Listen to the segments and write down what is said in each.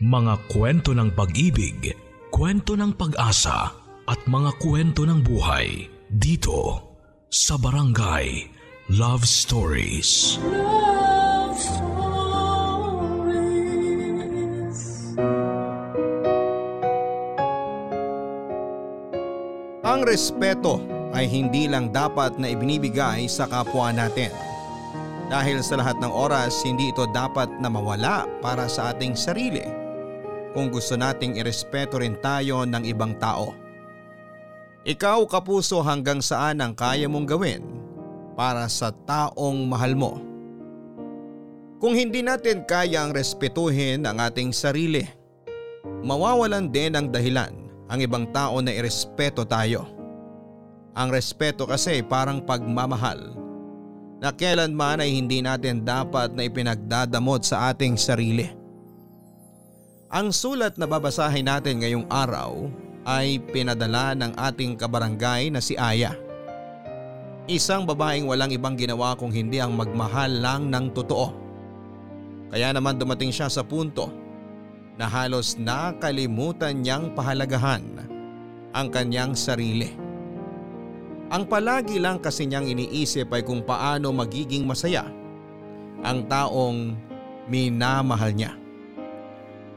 Mga kwento ng pag-ibig, kwento ng pag-asa at mga kwento ng buhay dito sa Barangay Love Stories. Love Stories. Ang respeto ay hindi lang dapat na ibinibigay sa kapwa natin. Dahil sa lahat ng oras, hindi ito dapat na mawala para sa ating sarili kung gusto nating irespeto rin tayo ng ibang tao. Ikaw kapuso hanggang saan ang kaya mong gawin para sa taong mahal mo. Kung hindi natin kayang respetuhin ang ating sarili, mawawalan din ang dahilan ang ibang tao na irespeto tayo. Ang respeto kasi parang pagmamahal na kailanman ay hindi natin dapat na ipinagdadamot sa ating sarili. Ang sulat na babasahin natin ngayong araw ay pinadala ng ating kabarangay na si Aya. Isang babaeng walang ibang ginawa kung hindi ang magmahal lang ng totoo. Kaya naman dumating siya sa punto na halos nakalimutan niyang pahalagahan ang kanyang sarili. Ang palagi lang kasi niyang iniisip ay kung paano magiging masaya ang taong minamahal niya.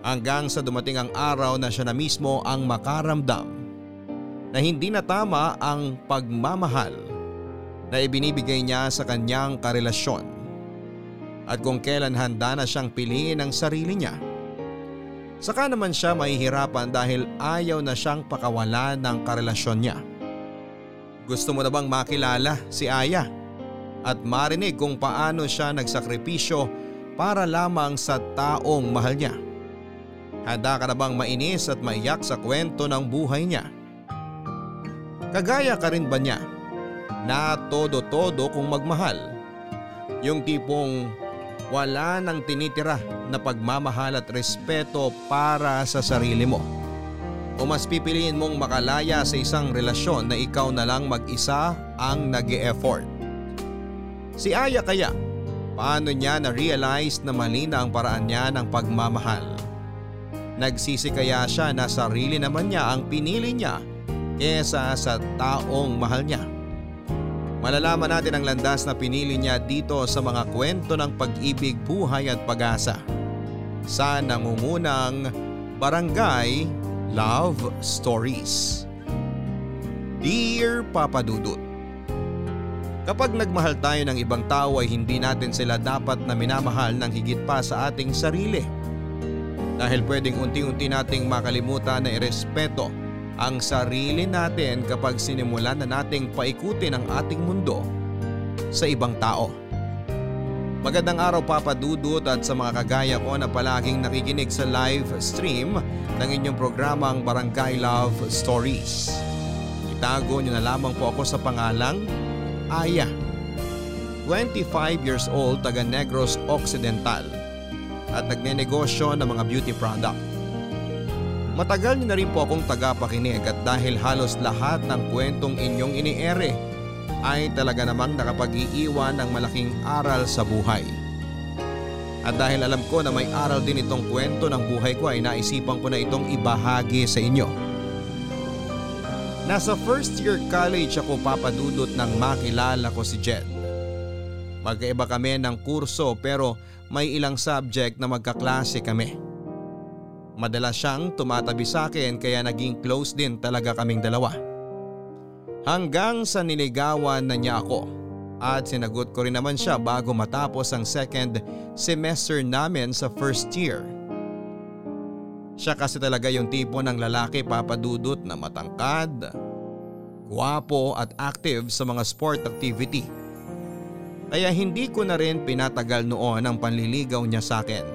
Hanggang sa dumating ang araw na siya na mismo ang makaramdam na hindi na tama ang pagmamahal na ibinibigay niya sa kanyang karelasyon at kung kailan handa na siyang piliin ang sarili niya. Saka naman siya mahihirapan dahil ayaw na siyang pakawalan ng karelasyon niya. Gusto mo na bang makilala si Aya at marinig kung paano siya nagsakripisyo para lamang sa taong mahal niya? Handa ka na bang mainis at maiyak sa kwento ng buhay niya? Kagaya ka rin ba niya na todo-todo kung magmahal? Yung tipong wala nang tinitira na pagmamahal at respeto para sa sarili mo. O mas pipiliin mong makalaya sa isang relasyon na ikaw na lang mag-isa ang nag effort Si Aya kaya, paano niya na-realize na mali na ang paraan niya ng pagmamahal? Nagsisi kaya siya na sarili naman niya ang pinili niya kesa sa taong mahal niya. Malalaman natin ang landas na pinili niya dito sa mga kwento ng pag-ibig, buhay at pag-asa. Sa nangungunang Barangay Love Stories. Dear Papa Dudut, Kapag nagmahal tayo ng ibang tao ay hindi natin sila dapat na minamahal ng higit pa sa ating sarili. Dahil pwedeng unti-unti nating makalimutan na irespeto ang sarili natin kapag sinimulan na nating paikutin ang ating mundo sa ibang tao. Magandang araw Papa Dudut at sa mga kagaya ko na palaging nakikinig sa live stream ng inyong programang Barangay Love Stories. Itago niyo na lamang po ako sa pangalang Aya. 25 years old taga Negros Occidental at nagnenegosyo ng mga beauty product. Matagal niyo na rin po akong tagapakinig at dahil halos lahat ng kwentong inyong iniere ay talaga namang nakapag-iiwan ng malaking aral sa buhay. At dahil alam ko na may aral din itong kwento ng buhay ko ay naisipan ko na itong ibahagi sa inyo. Nasa first year college ako papadudot nang makilala ko si Jed. Magkaiba kami ng kurso pero may ilang subject na magkaklase kami. Madalas siyang tumatabi sa akin kaya naging close din talaga kaming dalawa. Hanggang sa niligawan na niya ako at sinagot ko rin naman siya bago matapos ang second semester namin sa first year. Siya kasi talaga yung tipo ng lalaki papadudot na matangkad, guwapo at active sa mga sport activity. Kaya hindi ko na rin pinatagal noon ang panliligaw niya sa akin.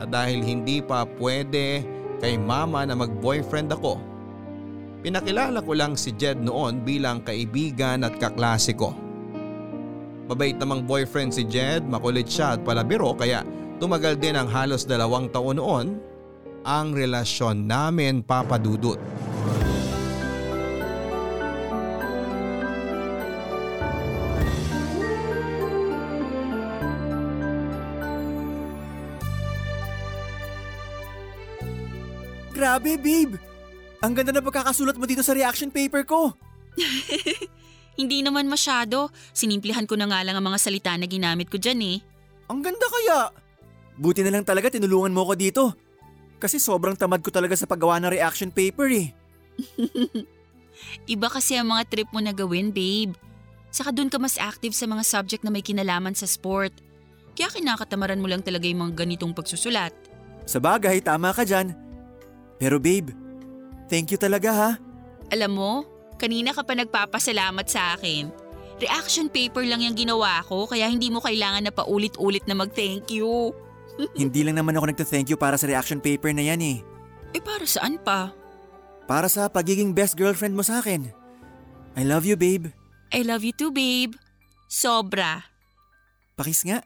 Na dahil hindi pa pwede kay mama na mag-boyfriend ako, pinakilala ko lang si Jed noon bilang kaibigan at kaklase ko. Mabait namang boyfriend si Jed, makulit siya at palabiro kaya tumagal din ang halos dalawang taon noon ang relasyon namin papadudot. Grabe, babe! Ang ganda na pagkakasulat mo dito sa reaction paper ko. Hindi naman masyado. Sinimplihan ko na nga lang ang mga salita na ginamit ko dyan eh. Ang ganda kaya! Buti na lang talaga tinulungan mo ko dito. Kasi sobrang tamad ko talaga sa paggawa ng reaction paper eh. Iba kasi ang mga trip mo na gawin, babe. Saka doon ka mas active sa mga subject na may kinalaman sa sport. Kaya kinakatamaran mo lang talaga yung mga ganitong pagsusulat. Sa bagay, tama ka dyan. Pero babe, thank you talaga ha. Alam mo, kanina ka pa nagpapasalamat sa akin. Reaction paper lang yung ginawa ko kaya hindi mo kailangan na paulit-ulit na mag-thank you. Hindi lang naman ako nagta-thank you para sa reaction paper na yan eh. Eh para saan pa? Para sa pagiging best girlfriend mo sa akin. I love you, babe. I love you too, babe. Sobra. Pakis nga.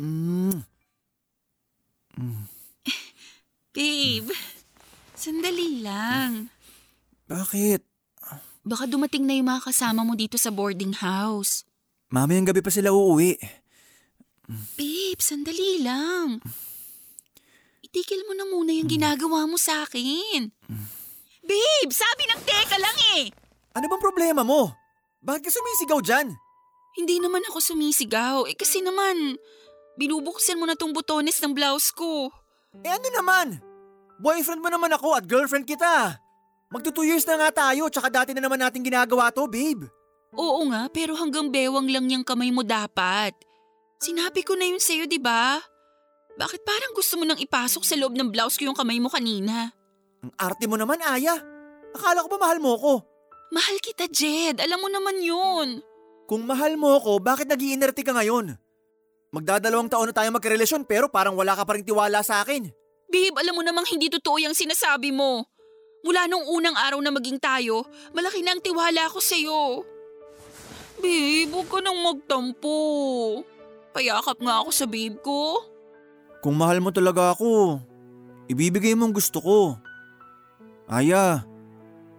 Mm. Babe, sandali lang. Bakit? Baka dumating na yung mga kasama mo dito sa boarding house. Mamayang gabi pa sila uuwi. Babe, sandali lang. Itigil mo na muna yung ginagawa mo sa akin. Babe, sabi ng teka lang eh. Ano bang problema mo? Bakit ka sumisigaw dyan? Hindi naman ako sumisigaw. Eh kasi naman, binubuksan mo na tong butones ng blouse ko. Eh ano naman? Boyfriend mo naman ako at girlfriend kita. Magto two years na nga tayo tsaka dati na naman natin ginagawa to, babe. Oo nga, pero hanggang bewang lang yung kamay mo dapat. Sinabi ko na yun sa'yo, di ba? Bakit parang gusto mo nang ipasok sa loob ng blouse ko yung kamay mo kanina? Ang arte mo naman, Aya. Akala ko ba mahal mo ko? Mahal kita, Jed. Alam mo naman yun. Kung mahal mo ko, bakit nag ka ngayon? Magdadalawang taon na tayo magkarelasyon pero parang wala ka pa rin tiwala sa akin. Babe, alam mo namang hindi totoo yung sinasabi mo. Mula nung unang araw na maging tayo, malaki na ang tiwala ko sa'yo. Babe, huwag ka nang magtampo. Payakap nga ako sa babe ko. Kung mahal mo talaga ako, ibibigay mo ang gusto ko. Aya,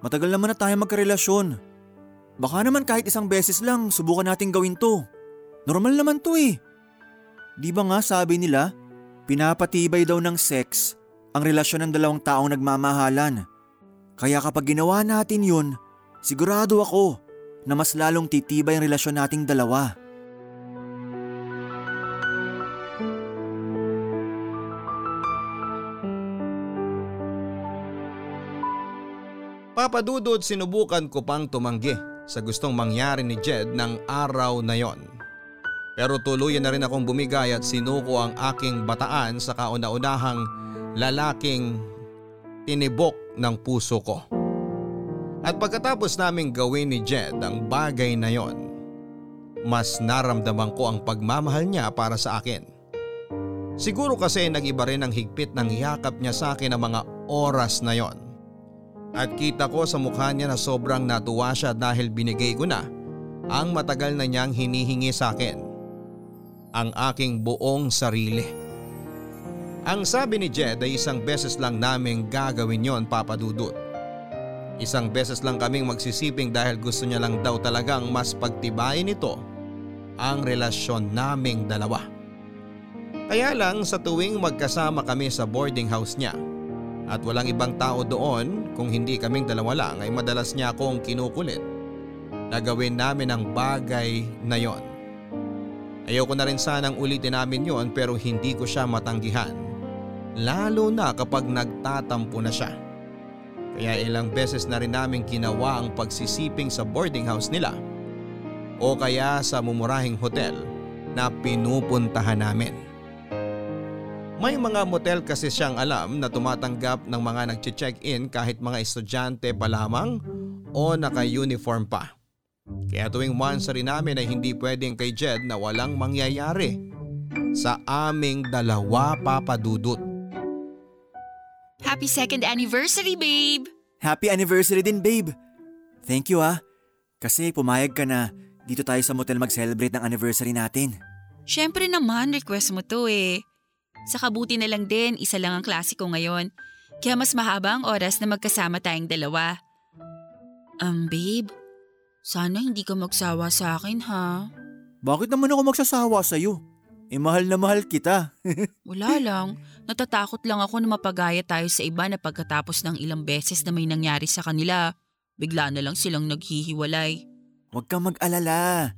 matagal naman na tayo magkarelasyon. Baka naman kahit isang beses lang subukan natin gawin to. Normal naman to eh. Di ba nga sabi nila, pinapatibay daw ng sex ang relasyon ng dalawang taong nagmamahalan. Kaya kapag ginawa natin yun, sigurado ako na mas lalong titibay ang relasyon nating dalawa. Papadudod sinubukan ko pang tumanggi sa gustong mangyari ni Jed ng araw na yon. Pero tuluyan na rin akong bumigay at sinuko ang aking bataan sa kauna-unahang lalaking tinibok ng puso ko. At pagkatapos naming gawin ni Jed ang bagay na yon, mas naramdaman ko ang pagmamahal niya para sa akin. Siguro kasi nag-iba rin ang higpit ng yakap niya sa akin ng mga oras na yon. At kita ko sa mukha niya na sobrang natuwa siya dahil binigay ko na ang matagal na niyang hinihingi sa akin. Ang aking buong sarili. Ang sabi ni Jed ay isang beses lang naming gagawin yon papadudot. Isang beses lang kaming magsisiping dahil gusto niya lang daw talagang mas pagtibayin ito ang relasyon naming dalawa. Kaya lang sa tuwing magkasama kami sa boarding house niya at walang ibang tao doon kung hindi kaming dalawa lang ay madalas niya akong kinukulit na gawin namin ang bagay na yon. Ayoko na rin sanang ulitin namin yon pero hindi ko siya matanggihan. Lalo na kapag nagtatampo na siya. Kaya ilang beses na rin namin ginawa ang pagsisiping sa boarding house nila o kaya sa mumurahing hotel na pinupuntahan namin. May mga motel kasi siyang alam na tumatanggap ng mga nagche-check-in kahit mga estudyante pa lamang o naka-uniform pa. Kaya tuwing once rin namin ay hindi pwedeng kay Jed na walang mangyayari sa aming dalawa papadudot. Happy second anniversary, babe! Happy anniversary din, babe. Thank you ah. Kasi pumayag ka na dito tayo sa motel mag-celebrate ng anniversary natin. Siyempre naman, request mo to eh. Sa kabuti na lang din, isa lang ang klase ko ngayon. Kaya mas mahaba ang oras na magkasama tayong dalawa. Um, babe, sana hindi ka magsawa sa akin ha. Bakit naman ako magsasawa sa'yo? Eh mahal na mahal kita. Wala lang. Natatakot lang ako na mapagaya tayo sa iba na pagkatapos ng ilang beses na may nangyari sa kanila, bigla na lang silang naghihiwalay. Huwag kang mag-alala.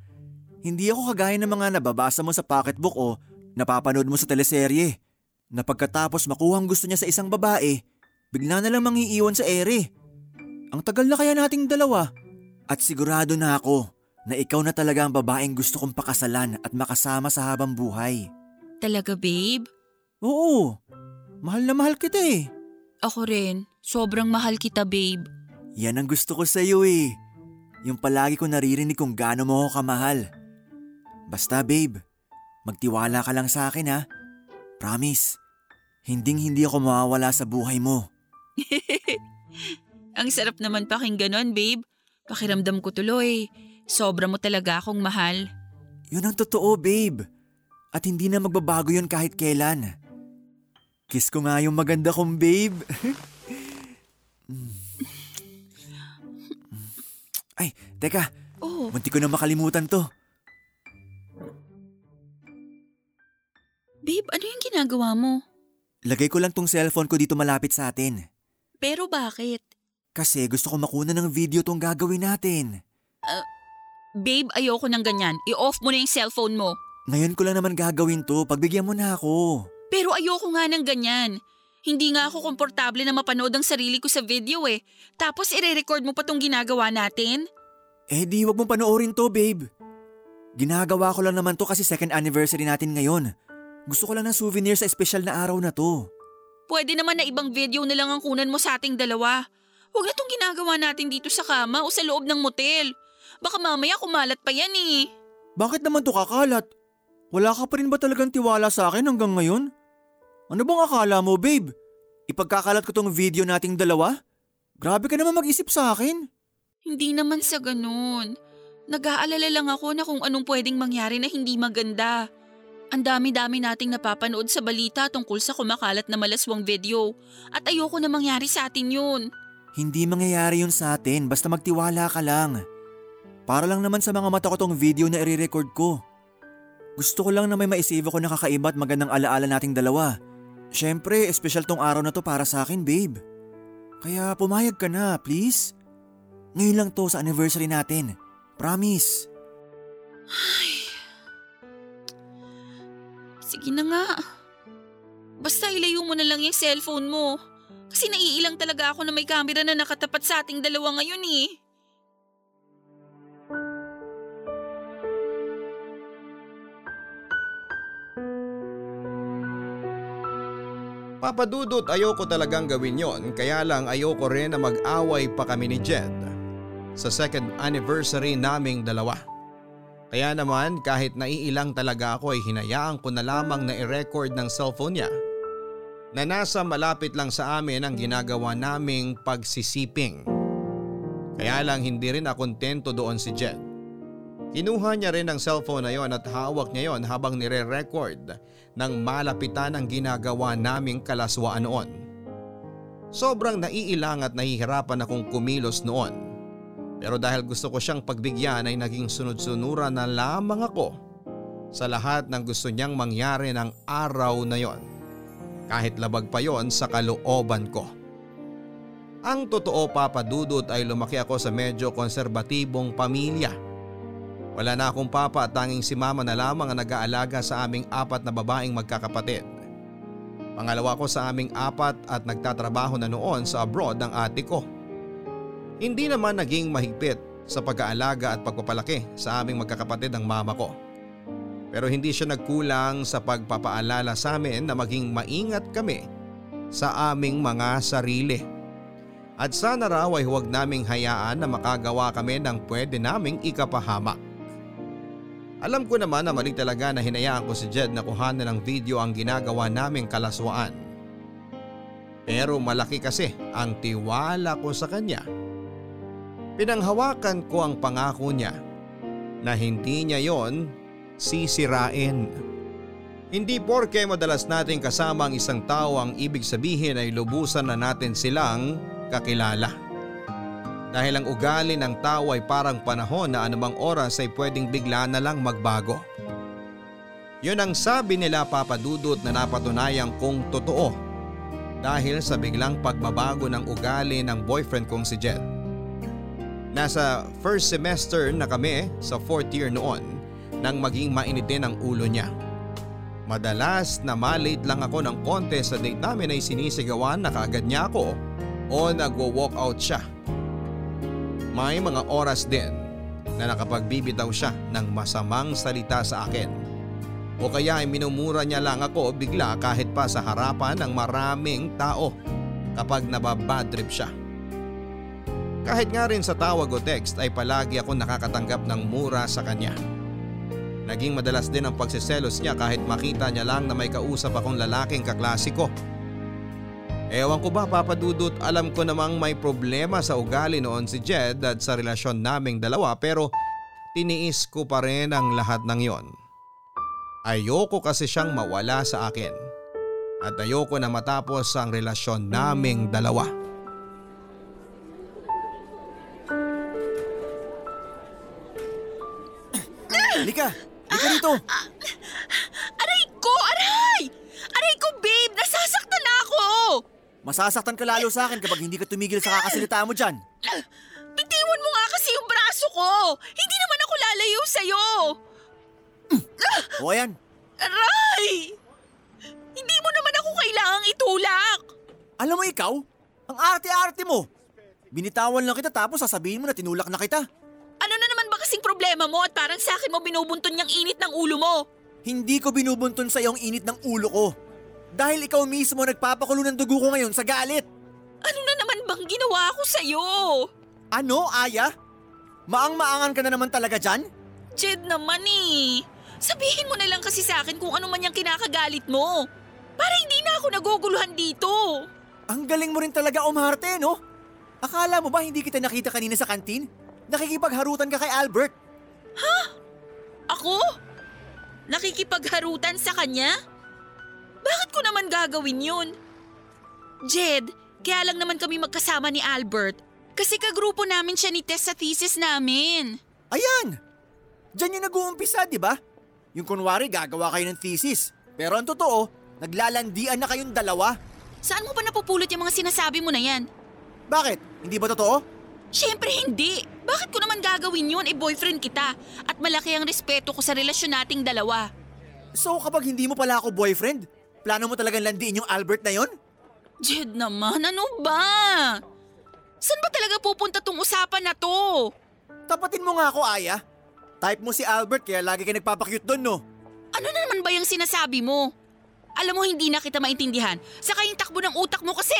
Hindi ako kagaya ng mga nababasa mo sa pocketbook o napapanood mo sa teleserye. Na pagkatapos makuha ang gusto niya sa isang babae, bigla na lang mangiiwan sa ere. Ang tagal na kaya nating dalawa. At sigurado na ako na ikaw na talaga ang babaeng gusto kong pakasalan at makasama sa habang buhay. Talaga babe? Oo, mahal na mahal kita eh. Ako rin. Sobrang mahal kita babe. Yan ang gusto ko sa iyo eh. Yung palagi ko naririnig kung gaano mo ako kamahal. Basta babe, magtiwala ka lang sa akin ha. Promise, hinding hindi ako mawawala sa buhay mo. Ang sarap naman pakinggan nun babe. Pakiramdam ko tuloy. Sobra mo talaga akong mahal. Yun ang totoo babe. At hindi na magbabago yun kahit kailan. Kiss ko nga yung maganda kong babe. Ay, teka, Oh, munti ko na makalimutan to. babe, ano yung ginagawa mo? Lagay ko lang tong cellphone ko dito malapit sa atin. Pero bakit? Kasi gusto ko makuna ng video tong gagawin natin. Babe, ayoko ng ganyan. I-off mo na yung cellphone mo. Ngayon ko lang naman gagawin to, pagbigyan mo na ako. Pero ayoko nga ng ganyan. Hindi nga ako komportable na mapanood ang sarili ko sa video eh. Tapos ire-record mo pa tong ginagawa natin? Eh di wag mong panoorin to, babe. Ginagawa ko lang naman to kasi second anniversary natin ngayon. Gusto ko lang ng souvenir sa espesyal na araw na to. Pwede naman na ibang video na lang ang kunan mo sa ating dalawa. Huwag na tong ginagawa natin dito sa kama o sa loob ng motel. Baka mamaya kumalat pa yan eh. Bakit naman to kakalat? Wala ka pa rin ba talagang tiwala sa akin hanggang ngayon? Ano bang akala mo, babe? Ipagkakalat ko tong video nating dalawa? Grabe ka naman mag-isip sa akin. Hindi naman sa ganun. Nag-aalala lang ako na kung anong pwedeng mangyari na hindi maganda. Ang dami-dami nating napapanood sa balita tungkol sa kumakalat na malaswang video at ayoko na mangyari sa atin yun. Hindi mangyayari yun sa atin basta magtiwala ka lang. Para lang naman sa mga mata ko tong video na i-record ko. Gusto ko lang na may maisave ako na kakaiba at magandang alaala nating dalawa. Siyempre, espesyal tong araw na to para sa akin, babe. Kaya pumayag ka na, please. Ngayon lang to sa anniversary natin. Promise. Sige na nga. Basta ilayo mo na lang yung cellphone mo. Kasi naiilang talaga ako na may camera na nakatapat sa ating dalawa ngayon eh. Papadudot ayoko talagang gawin yon kaya lang ayoko rin na mag-away pa kami ni Jed sa second anniversary naming dalawa. Kaya naman kahit naiilang talaga ako ay hinayaan ko na lamang na i-record ng cellphone niya na nasa malapit lang sa amin ang ginagawa naming pagsisiping. Kaya lang hindi rin ako kontento doon si Jed. Kinuha niya rin ang cellphone na yon at hawak niya yon habang nire-record ng malapitan ang ginagawa naming kalaswaan noon. Sobrang naiilang at nahihirapan akong kumilos noon. Pero dahil gusto ko siyang pagbigyan ay naging sunod-sunuran na lamang ako sa lahat ng gusto niyang mangyari ng araw na yon. Kahit labag pa yon sa kalooban ko. Ang totoo papadudot ay lumaki ako sa medyo konserbatibong pamilya. Wala na akong papa at tanging si mama na lamang ang nag-aalaga sa aming apat na babaeng magkakapatid. Pangalawa ko sa aming apat at nagtatrabaho na noon sa abroad ang ate ko. Hindi naman naging mahigpit sa pag-aalaga at pagpapalaki sa aming magkakapatid ang mama ko. Pero hindi siya nagkulang sa pagpapaalala sa amin na maging maingat kami sa aming mga sarili. At sana raw ay huwag naming hayaan na makagawa kami ng pwede naming ikapahamak. Alam ko naman na mali talaga na hinayaan ko si Jed na kuhanan ng video ang ginagawa naming kalaswaan. Pero malaki kasi ang tiwala ko sa kanya. Pinanghawakan ko ang pangako niya na hindi niya yon sisirain. Hindi porke madalas nating kasama ang isang tao ang ibig sabihin ay lubusan na natin silang kakilala. Dahil ang ugali ng tao ay parang panahon na anumang oras ay pwedeng bigla na lang magbago. Yun ang sabi nila papadudot na napatunayan kong totoo dahil sa biglang pagbabago ng ugali ng boyfriend kong si Jed. Nasa first semester na kami sa fourth year noon nang maging mainitin ang ulo niya. Madalas na malate lang ako ng konti sa date namin ay sinisigawan na kaagad niya ako o nagwo-walk out siya. May mga oras din na nakapagbibitaw siya ng masamang salita sa akin. O kaya ay minumura niya lang ako bigla kahit pa sa harapan ng maraming tao kapag nababad trip siya. Kahit nga rin sa tawag o text ay palagi ako nakakatanggap ng mura sa kanya. Naging madalas din ang pagsiselos niya kahit makita niya lang na may kausap akong lalaking kaklasiko. Ewan ko ba papadudot alam ko namang may problema sa ugali noon si Jed at sa relasyon naming dalawa pero tiniis ko pa rin ang lahat ng yon. Ayoko kasi siyang mawala sa akin at ayoko na matapos ang relasyon naming dalawa. Masasaktan ka lalo sa akin kapag hindi ka tumigil sa kakasalita mo dyan. Bitiwan mo nga kasi yung braso ko! Hindi naman ako lalayo sa'yo! O ayan, Aray! Hindi mo naman ako kailangang itulak! alam mo ikaw, ang arte-arte mo. Binitawan lang kita tapos sasabihin mo na tinulak na kita. Ano na naman ba kasing problema mo at parang sa akin mo binubunton niyang init ng ulo mo? Hindi ko binubunton sa ang init ng ulo ko. Dahil ikaw mismo nagpapakulo ng dugo ko ngayon sa galit. Ano na naman bang ginawa ko sa'yo? Ano, Aya? Maang-maangan ka na naman talaga dyan? Jed naman eh. Sabihin mo na lang kasi sa akin kung ano man yung kinakagalit mo. Para hindi na ako naguguluhan dito. Ang galing mo rin talaga umarte, no? Akala mo ba hindi kita nakita kanina sa kantin? Nakikipagharutan ka kay Albert. Ako? Nakikipagharutan sa kanya? Bakit ko naman gagawin yun? Jed, kaya lang naman kami magkasama ni Albert. Kasi kagrupo namin siya ni Tess sa thesis namin. Ayan! Diyan yung nag-uumpisa, di ba? Yung kunwari gagawa kayo ng thesis. Pero ang totoo, naglalandian na kayong dalawa. Saan mo ba napupulot yung mga sinasabi mo na yan? Bakit? Hindi ba totoo? Siyempre hindi. Bakit ko naman gagawin yun? Eh boyfriend kita. At malaki ang respeto ko sa relasyon nating dalawa. So kapag hindi mo pala ako boyfriend, plano mo talagang landiin yung Albert na yon? Jed naman, ano ba? Saan ba talaga pupunta tong usapan na to? Tapatin mo nga ako, Aya. Type mo si Albert kaya lagi ka nagpapakyut doon, no? Ano na naman ba yung sinasabi mo? Alam mo, hindi na kita maintindihan. Saka yung takbo ng utak mo kasi...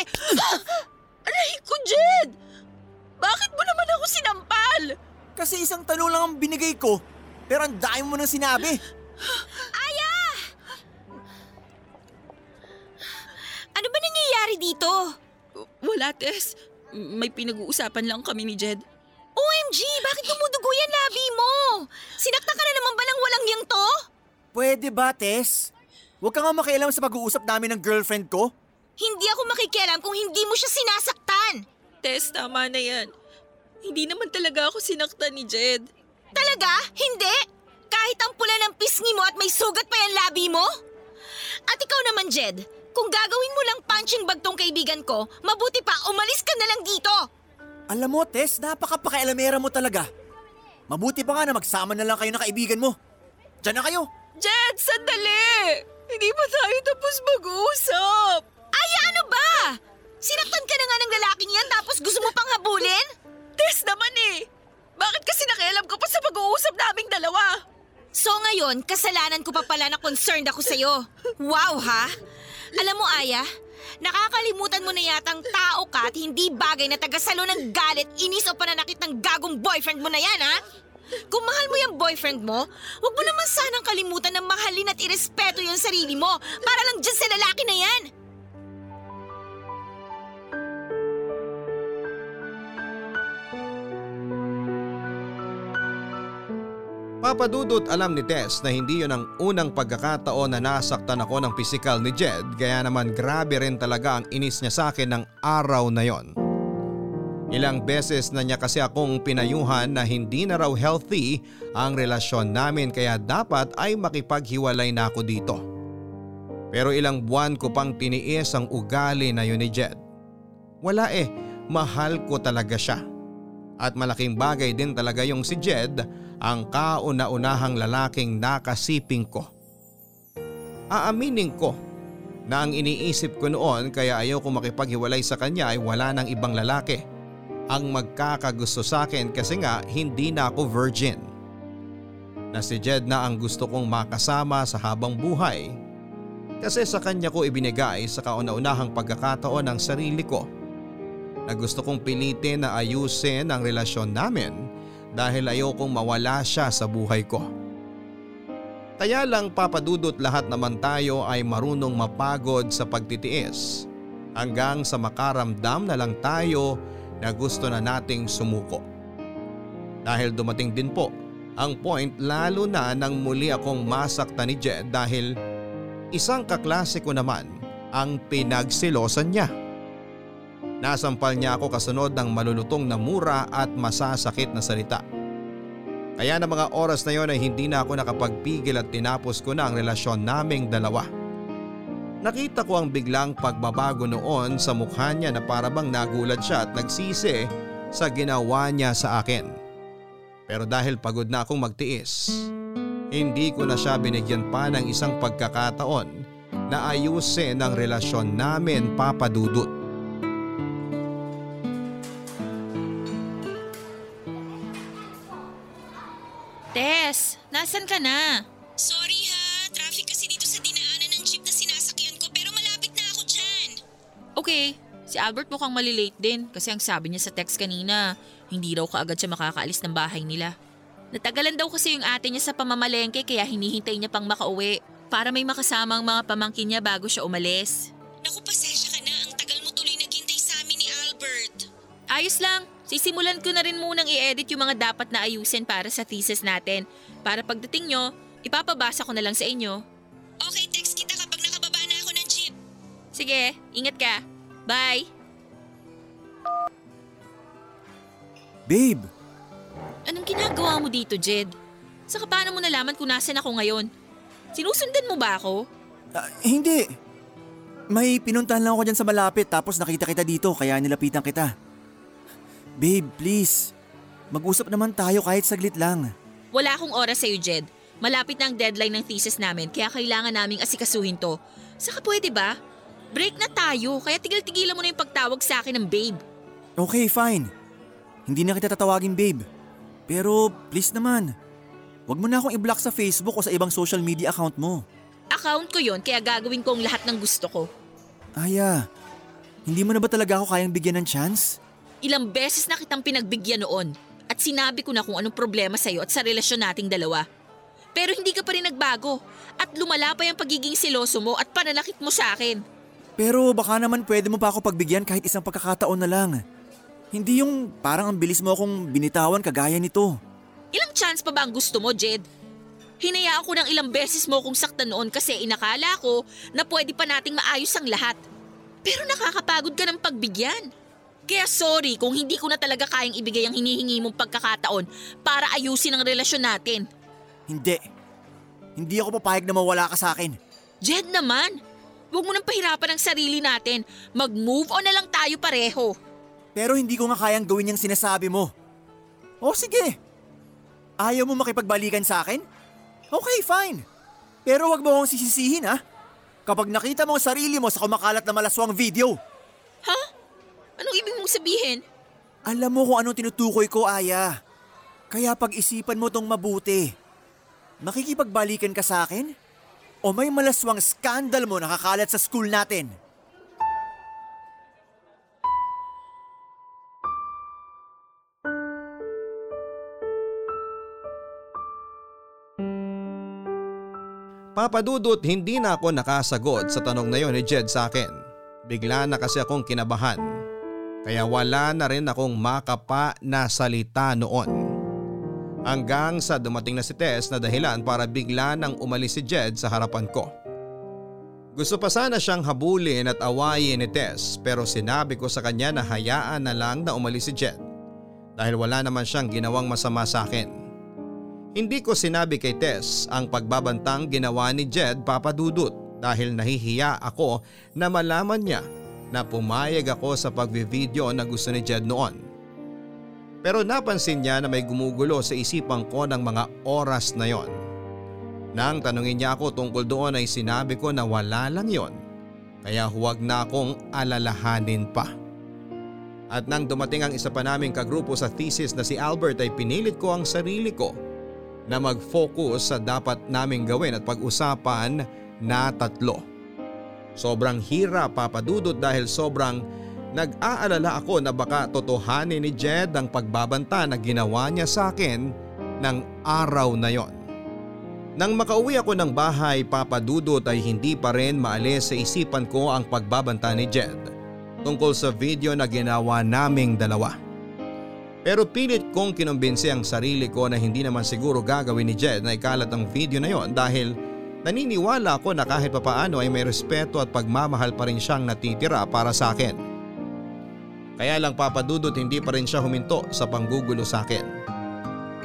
Aray ko, Jed! Bakit mo naman ako sinampal? Kasi isang tanong lang ang binigay ko, pero ang dami mo nang sinabi. Ano ba nangyayari dito? Wala, Tess. May pinag-uusapan lang kami ni Jed. OMG! Bakit dumudugo yan labi mo? Sinakta ka na naman ba ng walang yang to? Pwede ba, Tess? Huwag ka nga makialam sa pag-uusap namin ng girlfriend ko. Hindi ako makikialam kung hindi mo siya sinasaktan. Tess, tama na yan. Hindi naman talaga ako sinaktan ni Jed. Talaga? Hindi? Kahit ang pula ng pisngi mo at may sugat pa yung labi mo? At ikaw naman, Jed, kung gagawin mo lang punching bag tong kaibigan ko, mabuti pa umalis ka na lang dito. Alam mo, Tess, napaka-pakialamera mo talaga. Mabuti pa nga na magsama na lang kayo ng kaibigan mo. Diyan na kayo. Jed, sandali! Hindi pa tayo tapos mag-uusap. Ay, ano ba? Sinaktan ka na nga ng lalaking yan tapos gusto mo pang habulin? Tess naman eh. Bakit kasi nakialam ka pa sa pag-uusap naming dalawa? So ngayon, kasalanan ko pa pala na concerned ako sa'yo. Wow ha? Alam mo Aya, nakakalimutan mo na yatang tao ka at hindi bagay na tagasalo ng galit, inis o pananakit ng gagong boyfriend mo na yan ha? Kung mahal mo yung boyfriend mo, huwag mo naman sanang kalimutan na mahalin at irespeto yung sarili mo para lang dyan sa lalaki na yan. Papadudot alam ni Tess na hindi yon ang unang pagkakataon na nasaktan ako ng pisikal ni Jed kaya naman grabe rin talaga ang inis niya sa akin ng araw na yon. Ilang beses na niya kasi akong pinayuhan na hindi na raw healthy ang relasyon namin kaya dapat ay makipaghiwalay na ako dito. Pero ilang buwan ko pang tiniis ang ugali na yun ni Jed. Wala eh, mahal ko talaga siya. At malaking bagay din talaga yung si Jed ang kauna-unahang lalaking nakasiping ko. Aaminin ko na ang iniisip ko noon kaya ayaw ko makipaghiwalay sa kanya ay wala ng ibang lalaki ang magkakagusto sa akin kasi nga hindi na ako virgin. Na si Jed na ang gusto kong makasama sa habang buhay kasi sa kanya ko ibinigay sa kauna-unahang pagkakataon ng sarili ko na gusto kong pilitin na ayusin ang relasyon namin dahil ayaw kong mawala siya sa buhay ko. Kaya lang papadudot lahat naman tayo ay marunong mapagod sa pagtitiis hanggang sa makaramdam na lang tayo na gusto na nating sumuko. Dahil dumating din po ang point lalo na nang muli akong masakta ni Jed dahil isang kaklase ko naman ang pinagsilosan niya. Nasampal niya ako kasunod ng malulutong na mura at masasakit na salita. Kaya na mga oras na yon ay hindi na ako nakapagpigil at tinapos ko na ang relasyon naming dalawa. Nakita ko ang biglang pagbabago noon sa mukha niya na parabang nagulat siya at nagsisi sa ginawa niya sa akin. Pero dahil pagod na akong magtiis, hindi ko na siya binigyan pa ng isang pagkakataon na ayusin ang relasyon namin papadudot. Nasan ka na? Sorry ha, traffic kasi dito sa dinaanan ng jeep na sinasakyan ko pero malapit na ako dyan. Okay, si Albert mukhang malilate din kasi ang sabi niya sa text kanina, hindi raw kaagad siya makakaalis ng bahay nila. Natagalan daw kasi yung ate niya sa pamamalengke kaya hinihintay niya pang makauwi para may makasama ang mga pamangkin niya bago siya umalis. Naku, pasensya ka na. Ang tagal mo tuloy naghintay sa amin ni Albert. Ayos lang, sisimulan ko na rin munang i-edit yung mga dapat na ayusin para sa thesis natin. Para pagdating nyo, ipapabasa ko na lang sa inyo. Okay, text kita kapag nakababa na ako ng jeep. Sige, ingat ka. Bye! Babe, Anong ginagawa mo dito, Jed? Saka paano mo nalaman kung nasan ako ngayon? Sinusundan mo ba ako? ah, hindi. May pinuntahan lang ako dyan sa malapit tapos nakita kita dito kaya nilapitan kita. Babe, please. Mag-usap naman tayo kahit saglit lang. Wala akong oras sa'yo, Jed. Malapit na ang deadline ng thesis namin kaya kailangan naming asikasuhin to. Saka pwede ba? Break na tayo kaya tigil-tigilan mo na yung pagtawag sa akin ng babe. Okay, fine. Hindi na kita tatawagin babe. Pero please naman, wag mo na akong i-block sa Facebook o sa ibang social media account mo. Account ko yon kaya gagawin ko ang lahat ng gusto ko. Aya, hindi mo na ba talaga ako kayang bigyan ng chance? Ilang beses na kitang pinagbigyan noon at sinabi ko na kung anong problema sa'yo at sa relasyon nating dalawa. Pero hindi ka pa rin nagbago at lumala pa yung pagiging siloso mo at pananakit mo sa akin. Pero baka naman pwede mo pa ako pagbigyan kahit isang pagkakataon na lang. Hindi yung parang ang bilis mo akong binitawan kagaya nito. Ilang chance pa ba ang gusto mo, Jed? Hinaya ako ng ilang beses mo kung saktan noon kasi inakala ko na pwede pa nating maayos ang lahat. Pero nakakapagod ka ng pagbigyan. Kaya sorry kung hindi ko na talaga kayang ibigay ang hinihingi mong pagkakataon para ayusin ang relasyon natin. Hindi. Hindi ako papayag na mawala ka sa akin. Jed naman, huwag mo nang pahirapan ang sarili natin. Mag-move on na lang tayo pareho. Pero hindi ko nga kayang gawin yung sinasabi mo. O sige. Ayaw mo makipagbalikan sa akin? Okay, fine. Pero wag mo akong sisisihin ha. Kapag nakita mo ang sarili mo sa kumakalat na malaswang video, Ha? Anong ibig mong sabihin? alam mo kung anong tinutukoy ko, Aya. Kaya pag-isipan mo tong mabuti. Makikipagbalikan ka sa akin? O may malaswang skandal mo nakakalat sa school natin? Papadudot hindi na ako nakasagot sa tanong na yon ni Jed sa akin. Bigla na kasi akong kinabahan. Kaya wala na rin akong makapa na salita noon. Hanggang sa dumating na si Tess na dahilan para bigla nang umalis si Jed sa harapan ko. Gusto pa sana siyang habulin at awayin ni Tess pero sinabi ko sa kanya na hayaan na lang na umalis si Jed dahil wala naman siyang ginawang masama sa akin. Hindi ko sinabi kay Tess ang pagbabantang ginawa ni Jed papadudot dahil nahihiya ako na malaman niya na pumayag ako sa pagvivideo na gusto ni Jed noon. Pero napansin niya na may gumugulo sa isipan ko ng mga oras na yon. Nang tanungin niya ako tungkol doon ay sinabi ko na wala lang yon. Kaya huwag na akong alalahanin pa. At nang dumating ang isa pa naming kagrupo sa thesis na si Albert ay pinilit ko ang sarili ko na mag-focus sa dapat naming gawin at pag-usapan na tatlo. Sobrang hirap papadudot dahil sobrang nag-aalala ako na baka totohanin ni Jed ang pagbabanta na ginawa niya sa akin ng araw na yon. Nang makauwi ako ng bahay papadudot ay hindi pa rin maalis sa isipan ko ang pagbabanta ni Jed tungkol sa video na ginawa naming dalawa. Pero pilit kong kinumbinsi ang sarili ko na hindi naman siguro gagawin ni Jed na ikalat ang video na yon dahil naniniwala ako na kahit papaano ay may respeto at pagmamahal pa rin siyang natitira para sa akin. Kaya lang papadudot hindi pa rin siya huminto sa panggugulo sa akin.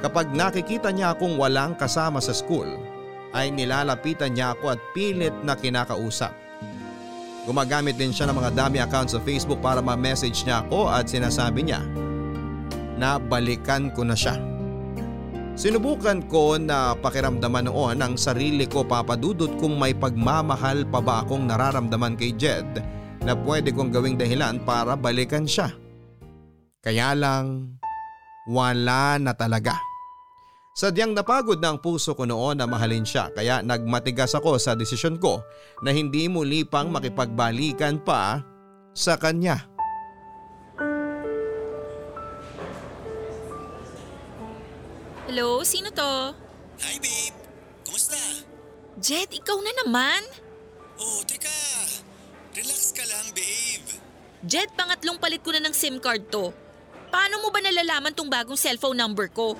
Kapag nakikita niya akong walang kasama sa school ay nilalapitan niya ako at pilit na kinakausap. Gumagamit din siya ng mga dami account sa Facebook para ma-message niya ako at sinasabi niya na balikan ko na siya. Sinubukan ko na pakiramdaman noon ang sarili ko papadudot kung may pagmamahal pa ba akong nararamdaman kay Jed na pwede kong gawing dahilan para balikan siya. Kaya lang, wala na talaga. Sadyang napagod na ang puso ko noon na mahalin siya kaya nagmatigas ako sa desisyon ko na hindi muli pang makipagbalikan pa sa kanya. Hello, sino to? Hi babe! Kumusta? Jed, ikaw na naman? Oh, teka! Relax ka lang babe! Jed, pangatlong palit ko na ng SIM card to. Paano mo ba nalalaman tong bagong cellphone number ko?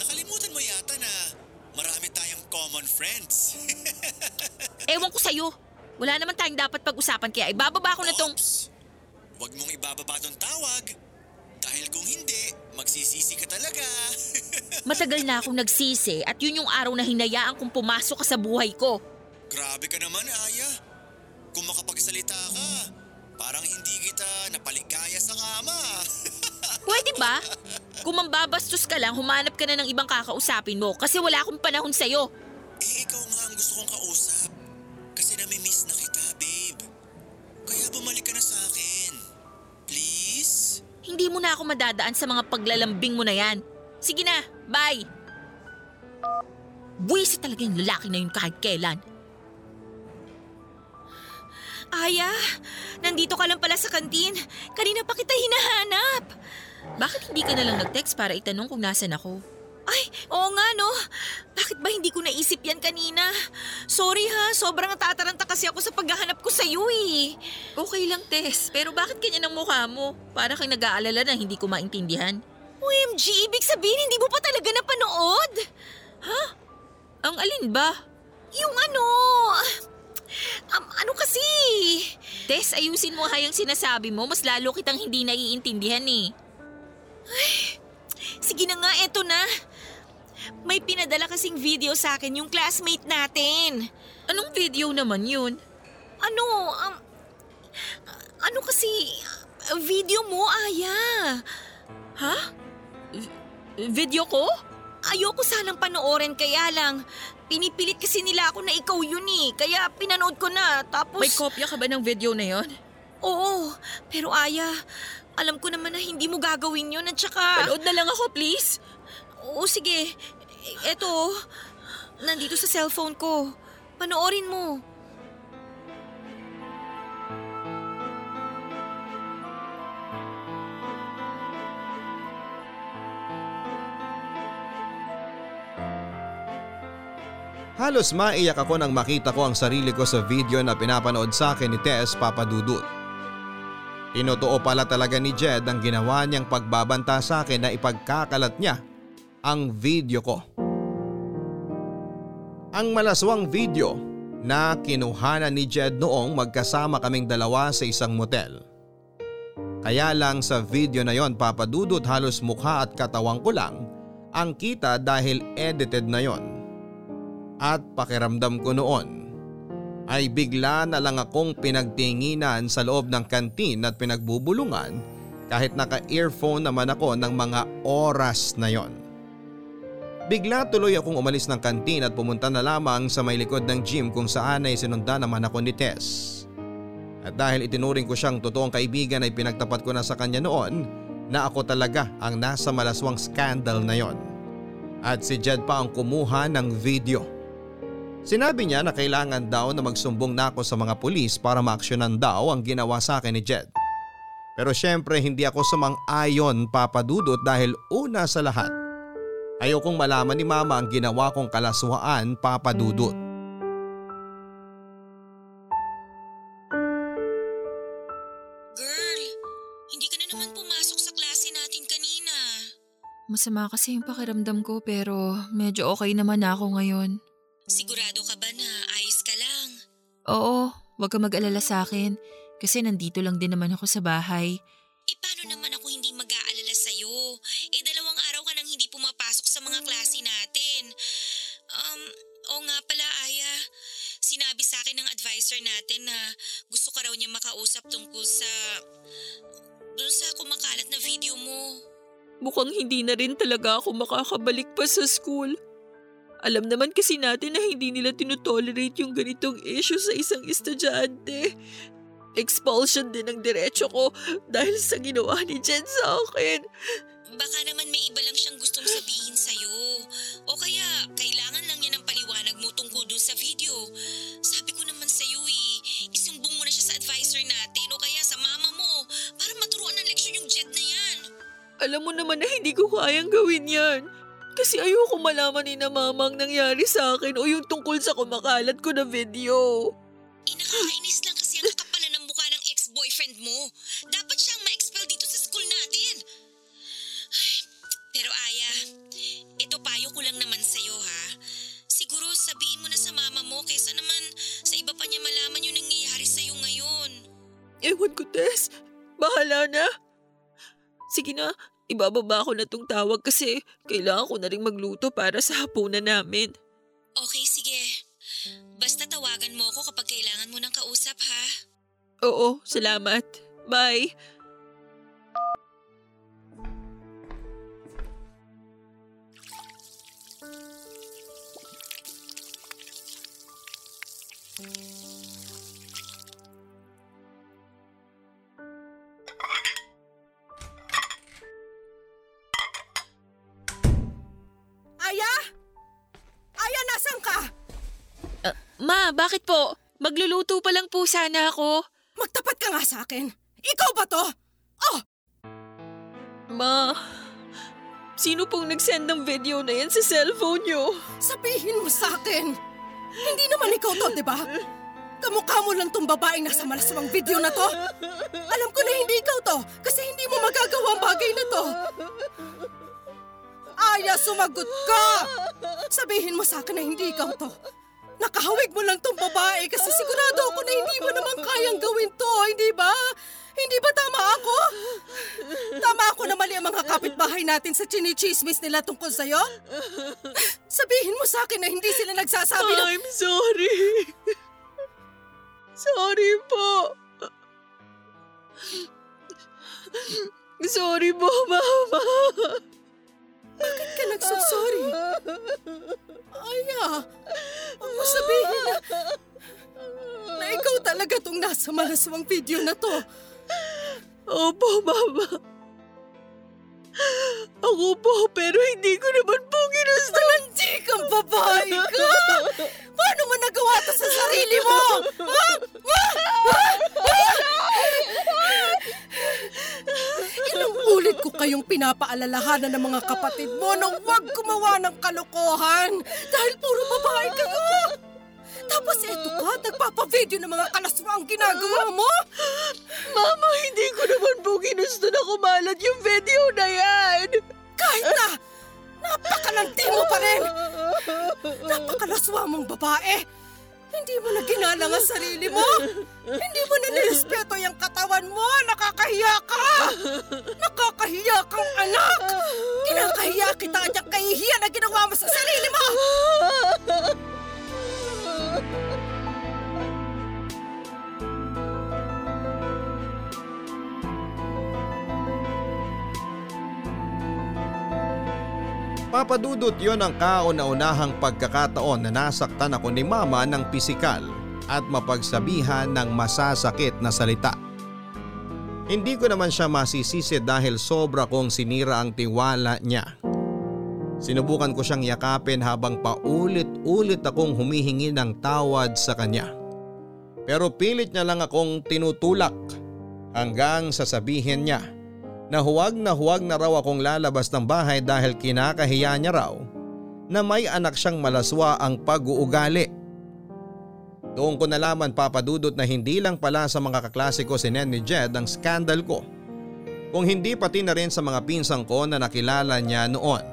Nakalimutan mo yata na marami tayong common friends. Ewan ko sa'yo. Wala naman tayong dapat pag-usapan kaya ibababa ko na tong... Oops! Huwag mong ibababa tong tawag. Dahil kung hindi, magsisisi ka talaga. Matagal na akong nagsisi at yun yung araw na hinayaan kong pumasok ka sa buhay ko. Grabe ka naman, Aya. Kung makapagsalita ka, parang hindi kita napaligaya sa kama. Pwede ba? Kung mambabastos ka lang, humanap ka na ng ibang kakausapin mo kasi wala akong panahon sa'yo. eh, ikaw nga ang gusto kong kausap. Hindi mo na ako madadaan sa mga paglalambing mo na yan. Sige na, bye! Buwisi talaga yung lalaki na yun kahit kailan. Aya, nandito ka lang pala sa kantin. Kanina pa kita hinahanap. Bakit hindi ka na lang nag-text para itanong kung nasan ako? Ay, oo nga no. Bakit ba hindi ko naisip yan kanina? Sorry ha, sobrang natataranta kasi ako sa paghahanap ko sa iyo eh. Okay lang, Tess. Pero bakit ganyan ang mukha mo? Para kang nag-aalala na hindi ko maintindihan. OMG, ibig sabihin hindi mo pa talaga napanood? Ang alin ba? Yung ano... Um, ano kasi? Tess, ayusin mo hayang sinasabi mo. Mas lalo kitang hindi naiintindihan eh. Sige na nga, eto na. May pinadala kasing video sa akin yung classmate natin. Anong video naman yun? Ano, um, ano kasi, video mo, Aya. Ha? V- video ko? Ayoko sanang panoorin kaya lang, pinipilit kasi nila ako na ikaw yun eh. Kaya pinanood ko na, tapos... May kopya ka ba ng video na yon? Oo, pero Aya, alam ko naman na hindi mo gagawin yun at saka... Panood na lang ako, please. Oo, sige. Eto, nandito sa cellphone ko. Panoorin mo. Halos maiyak ako nang makita ko ang sarili ko sa video na pinapanood sa akin ni Tess Papadudut. Tinotoo pala talaga ni Jed ang ginawa niyang pagbabanta sa akin na ipagkakalat niya ang video ko. Ang malaswang video na kinuhanan ni Jed noong magkasama kaming dalawa sa isang motel. Kaya lang sa video na yon papadudot halos mukha at katawang ko lang ang kita dahil edited na yon. At pakiramdam ko noon ay bigla na lang akong pinagtinginan sa loob ng kantin at pinagbubulungan kahit naka-earphone naman ako ng mga oras na yon. Bigla tuloy akong umalis ng kantin at pumunta na lamang sa may likod ng gym kung saan ay sinundan naman ako ni Tess. At dahil itinuring ko siyang totoong kaibigan ay pinagtapat ko na sa kanya noon na ako talaga ang nasa malaswang scandal na yon. At si Jed pa ang kumuha ng video. Sinabi niya na kailangan daw na magsumbong na ako sa mga pulis para maaksyonan daw ang ginawa sa akin ni Jed. Pero syempre hindi ako sumang-ayon papadudot dahil una sa lahat. Ayokong malaman ni mama ang ginawa kong kalaswaan papadudot. Girl, hindi ka na naman pumasok sa klase natin kanina. Masama kasi yung pakiramdam ko pero medyo okay naman na ako ngayon. Sigurado ka ba na ayos ka lang? Oo, wag ka mag-alala sa akin kasi nandito lang din naman ako sa bahay. Eh paano naman ako hindi natin na gusto ka raw niya makausap tungkol sa... Doon sa kumakalat na video mo. Mukhang hindi na rin talaga ako makakabalik pa sa school. Alam naman kasi natin na hindi nila tinotolerate yung ganitong issue sa isang estudyante. Expulsion din ang diretsyo ko dahil sa ginawa ni Jen sa akin. Baka naman may iba lang siyang gustong sabihin Alam mo naman na hindi ko kayang gawin yan. Kasi ayoko malaman ni na mama ang nangyari sa akin o yung tungkol sa kumakalat ko na video. Eh nakakainis lang kasi ang kakapalan ng mukha ng ex-boyfriend mo. Dapat siyang ma-expel dito sa school natin. Ay, Pero Aya, ito payo ko lang naman sa'yo ha. Siguro sabihin mo na sa mama mo kaysa naman sa iba pa niya malaman yung nangyayari sa'yo ngayon. Ewan ko, Tess. Bahala na. Sige na, ibababa ko na tong tawag kasi kailangan ko na rin magluto para sa hapunan namin. Okay, sige. Basta tawagan mo ako kapag kailangan mo ng kausap ha. Oo, salamat. Bye. Magluluto pa lang po sana ako. Magtapat ka nga sa akin. Ikaw ba to? Oh, Ma, sino pong nag-send ng video na yan sa cellphone nyo? sabihin mo sa akin. Hindi naman ikaw to, di ba? Kamukha mo lang tong babaeng nasa malaswang video na to. Alam ko na hindi ikaw to kasi hindi mo magagawa ang bagay na to. Aya, sumagot ka! Sabihin mo sa akin na hindi ikaw to. Nakahawig mo lang tong babae kasi sigurado ako na hindi mo naman kayang gawin to, hindi ba? Hindi ba tama ako? Tama ako na mali ang mga kapitbahay natin sa chinichismis nila tungkol sa'yo? Sabihin mo sa akin na hindi sila nagsasabi ng... I'm sorry. Sorry po. Sorry po, Mama. Bakit ka nagsasorry? Aya, mo sabihin na... na ikaw talaga tong nasa malaswang video na to. Opo, Mama. Ako po, pero hindi ko naman po ginusto. Malandi kang babae ka! Paano mo nagawa to sa sarili mo? Ilang ulit ko kayong pinapaalalahanan ng mga kapatid mo na huwag gumawa ng kalokohan dahil puro babae kayo. Tapos eto ka, nagpapavideo ng mga kalaswang ginagawa mo? Mama, hindi ko naman po ginusto na kumalat yung video na yan. Kahit na, napakalandi mo pa rin! Napakalaswa mong babae! Hindi mo na ginalang ang sarili mo. Hindi mo na nirespeto yung katawan mo. Nakakahiya ka. Nakakahiya kang anak. Kinakahiya kita at yung kahihiyan na ginawa mo sa sarili mo. Papadudot yon ang kauna-unahang pagkakataon na nasaktan ako ni mama ng pisikal at mapagsabihan ng masasakit na salita. Hindi ko naman siya masisisi dahil sobra kong sinira ang tiwala niya. Sinubukan ko siyang yakapin habang paulit-ulit akong humihingi ng tawad sa kanya. Pero pilit niya lang akong tinutulak hanggang sasabihin niya na huwag na huwag na raw akong lalabas ng bahay dahil kinakahiya niya raw na may anak siyang malaswa ang pag-uugali. Doon ko nalaman papadudot na hindi lang pala sa mga kaklase ko si Nen ni Jed ang skandal ko. Kung hindi pati na rin sa mga pinsang ko na nakilala niya noon.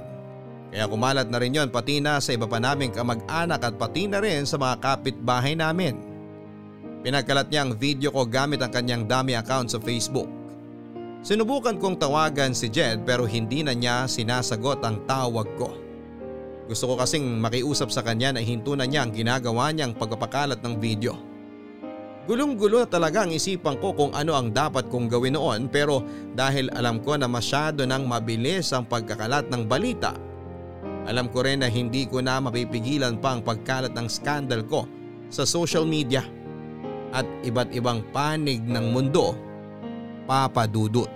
Kaya kumalat na rin yon pati na sa iba pa naming kamag-anak at pati na rin sa mga kapitbahay namin. Pinagkalat niya ang video ko gamit ang kanyang dami account sa Facebook. Sinubukan kong tawagan si Jed pero hindi na niya sinasagot ang tawag ko. Gusto ko kasing makiusap sa kanya na hinto na niya ang ginagawa niyang pagpapakalat ng video. Gulong-gulo na talaga ang isipan ko kung ano ang dapat kong gawin noon pero dahil alam ko na masyado nang mabilis ang pagkakalat ng balita, alam ko rin na hindi ko na mapipigilan pa ang pagkalat ng skandal ko sa social media at iba't ibang panig ng mundo, papadudot.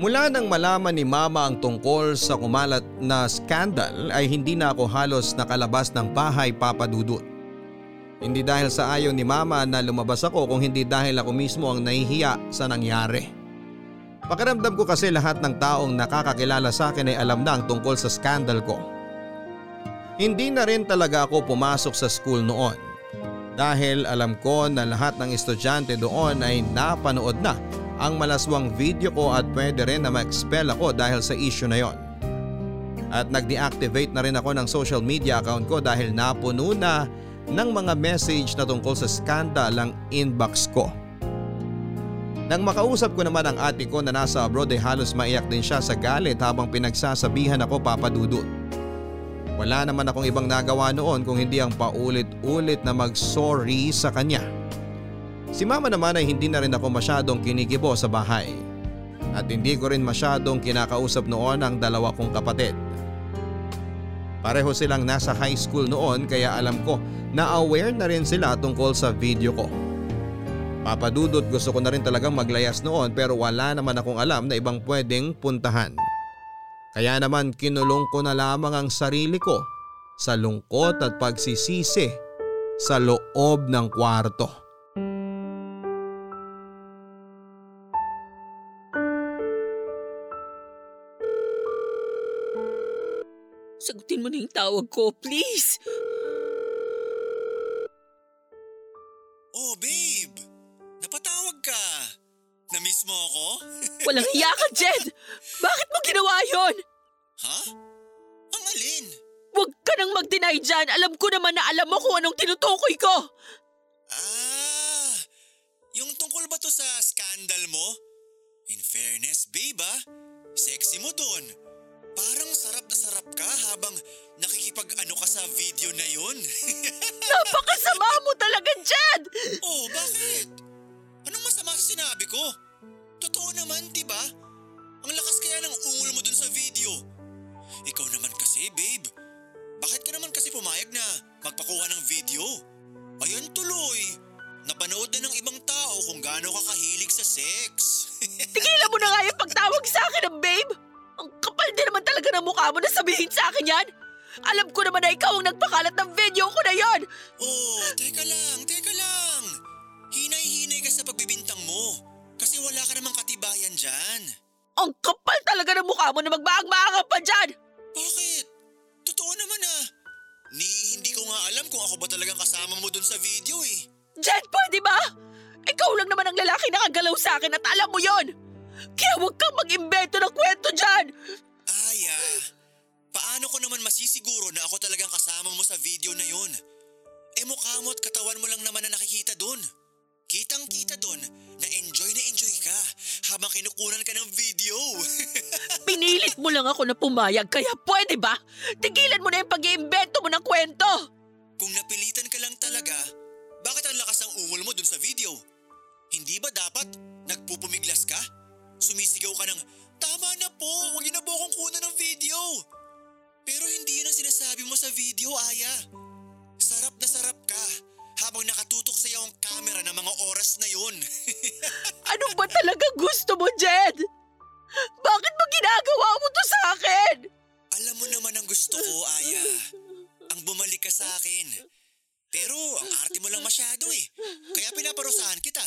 Mula nang malaman ni mama ang tungkol sa kumalat na skandal ay hindi na ako halos nakalabas ng bahay papadudot. Hindi dahil sa ayaw ni mama na lumabas ako kung hindi dahil ako mismo ang nahihiya sa nangyari. Pakiramdam ko kasi lahat ng taong nakakakilala sa akin ay alam na ang tungkol sa skandal ko. Hindi na rin talaga ako pumasok sa school noon dahil alam ko na lahat ng estudyante doon ay napanood na ang malaswang video ko at pwede rin na ma-expel ako dahil sa issue na yon. At nag-deactivate na rin ako ng social media account ko dahil napuno na ng mga message na tungkol sa skandal ang inbox ko. Nang makausap ko naman ang ate ko na nasa abroad ay halos maiyak din siya sa galit habang pinagsasabihan ako papadudot. Wala naman akong ibang nagawa noon kung hindi ang paulit-ulit na mag-sorry sa kanya. Si mama naman ay hindi na rin ako masyadong kinikibo sa bahay. At hindi ko rin masyadong kinakausap noon ang dalawa kong kapatid. Pareho silang nasa high school noon kaya alam ko na aware na rin sila tungkol sa video ko. Papadudot gusto ko na rin talagang maglayas noon pero wala naman akong alam na ibang pwedeng puntahan. Kaya naman kinulong ko na lamang ang sarili ko sa lungkot at pagsisisi sa loob ng kwarto. Sagutin mo na yung tawag ko, please. Oh, babe! Napatawag ka! Namiss mo ako? Walang hiya ka, Jed! Bakit mo ginawa yon? ha? Ang alin? Huwag ka nang mag-deny dyan. Alam ko naman na alam mo kung anong tinutukoy ko. Ah! Yung tungkol ba to sa scandal mo? In fairness, babe ah, sexy mo dun. Parang sarap na sarap ka habang nakikipag-ano ka sa video na yun. Napakasama mo talaga, Jed! oh, bakit? Anong masama sa sinabi ko? Totoo naman, di ba? Ang lakas kaya ng ungol mo dun sa video. Ikaw naman kasi, babe. Bakit ka naman kasi pumayag na magpakuha ng video? Ayan tuloy. Napanood na ng ibang tao kung gaano ka kahilig sa sex. Tigilan mo na nga yung pagtawag sa akin ng babe! Ang kapal din naman talaga ng mukha mo na sabihin sa akin yan! Alam ko naman na ikaw ang nagpakalat ng video ko na yon! oh, teka lang, teka lang. Hinay-hinay ka sa pagbibintang mo. Kasi wala ka namang katibayan dyan. Ang kapal talaga ng mukha mo na magbaang-maangang pa dyan! Bakit? Totoo naman ah. Ni hindi ko nga alam kung ako ba talagang kasama mo dun sa video eh. Jed, pwede ba? Ikaw lang naman ang lalaki na kagalaw sa akin at alam mo yon. Kaya huwag kang mag-imbento ng kwento dyan! Aya, paano ko naman masisiguro na ako talagang kasama mo sa video na yun? Eh mukha mo at katawan mo lang naman na nakikita dun. Kitang kita dun na enjoy na enjoy ka habang kinukunan ka ng video. Pinilit mo lang ako na pumayag, kaya pwede ba? Tigilan mo na yung pag-iimbento mo ng kwento! Kung napilitan ka lang talaga, bakit ang lakas ng ungol mo dun sa video? Hindi ba dapat nagpupumiglas ka? Sumisigaw ka ng, Tama na po, huwag niyo na po akong kunan ng video. Pero hindi yun ang sinasabi mo sa video, Aya. Sarap na sarap ka habang nakatutok sa iyo ang camera ng mga oras na yun. Ano ba talaga gusto mo, Jed? Bakit mo ginagawa mo to sa akin? Alam mo naman ang gusto ko, Aya. Ang bumalik ka sa akin. Pero ang arte mo lang masyado eh. Kaya pinaparusahan kita.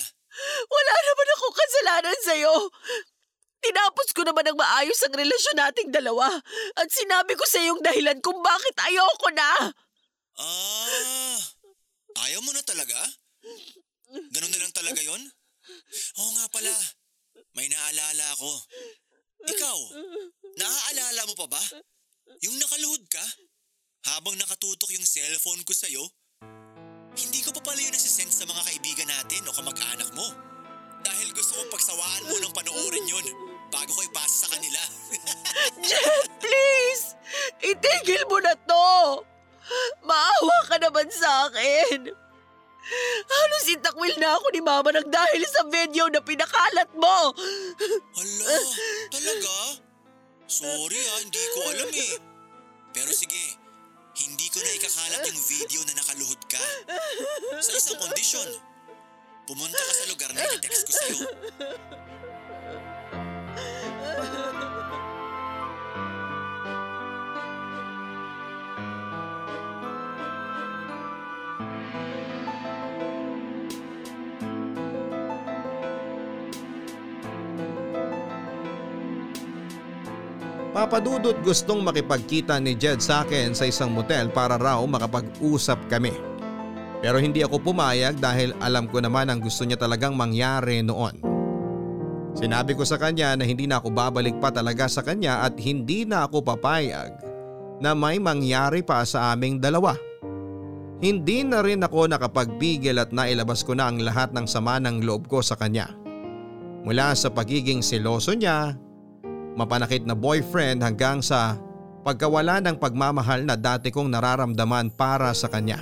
Wala naman ako kasalanan sa'yo. Tinapos ko naman ang maayos ang relasyon nating dalawa at sinabi ko sa iyong dahilan kung bakit ayoko na. Ah, ayaw mo na talaga? Ganun na lang talaga yon? Oo nga pala, may naaalala ako. Ikaw, naaalala mo pa ba? Yung nakaluhod ka? Habang nakatutok yung cellphone ko sa'yo? Hindi ko pa pala yun nasisend sa mga kaibigan natin o kamag-anak mo. Dahil gusto kong pagsawaan mo ng panoorin yun bago ko ipasa sa kanila. Jed, please! Itigil mo na to! Maawa ka naman sa akin. Halos itakwil na ako ni Mama nang dahil sa video na pinakalat mo. Hala, talaga? Sorry ah, hindi ko alam eh. Pero sige, hindi ko na ikakalat yung video na nakaluhod ka. Sa isang kondisyon. Pumunta ka sa lugar na iti-text ko sa'yo. Papadudot gustong makipagkita ni Jed sa akin sa isang motel para raw makapag-usap kami. Pero hindi ako pumayag dahil alam ko naman ang gusto niya talagang mangyari noon. Sinabi ko sa kanya na hindi na ako babalik pa talaga sa kanya at hindi na ako papayag na may mangyari pa sa aming dalawa. Hindi na rin ako nakapagpigil at nailabas ko na ang lahat ng sama ng loob ko sa kanya. Mula sa pagiging seloso niya, mapanakit na boyfriend hanggang sa pagkawala ng pagmamahal na dati kong nararamdaman para sa kanya.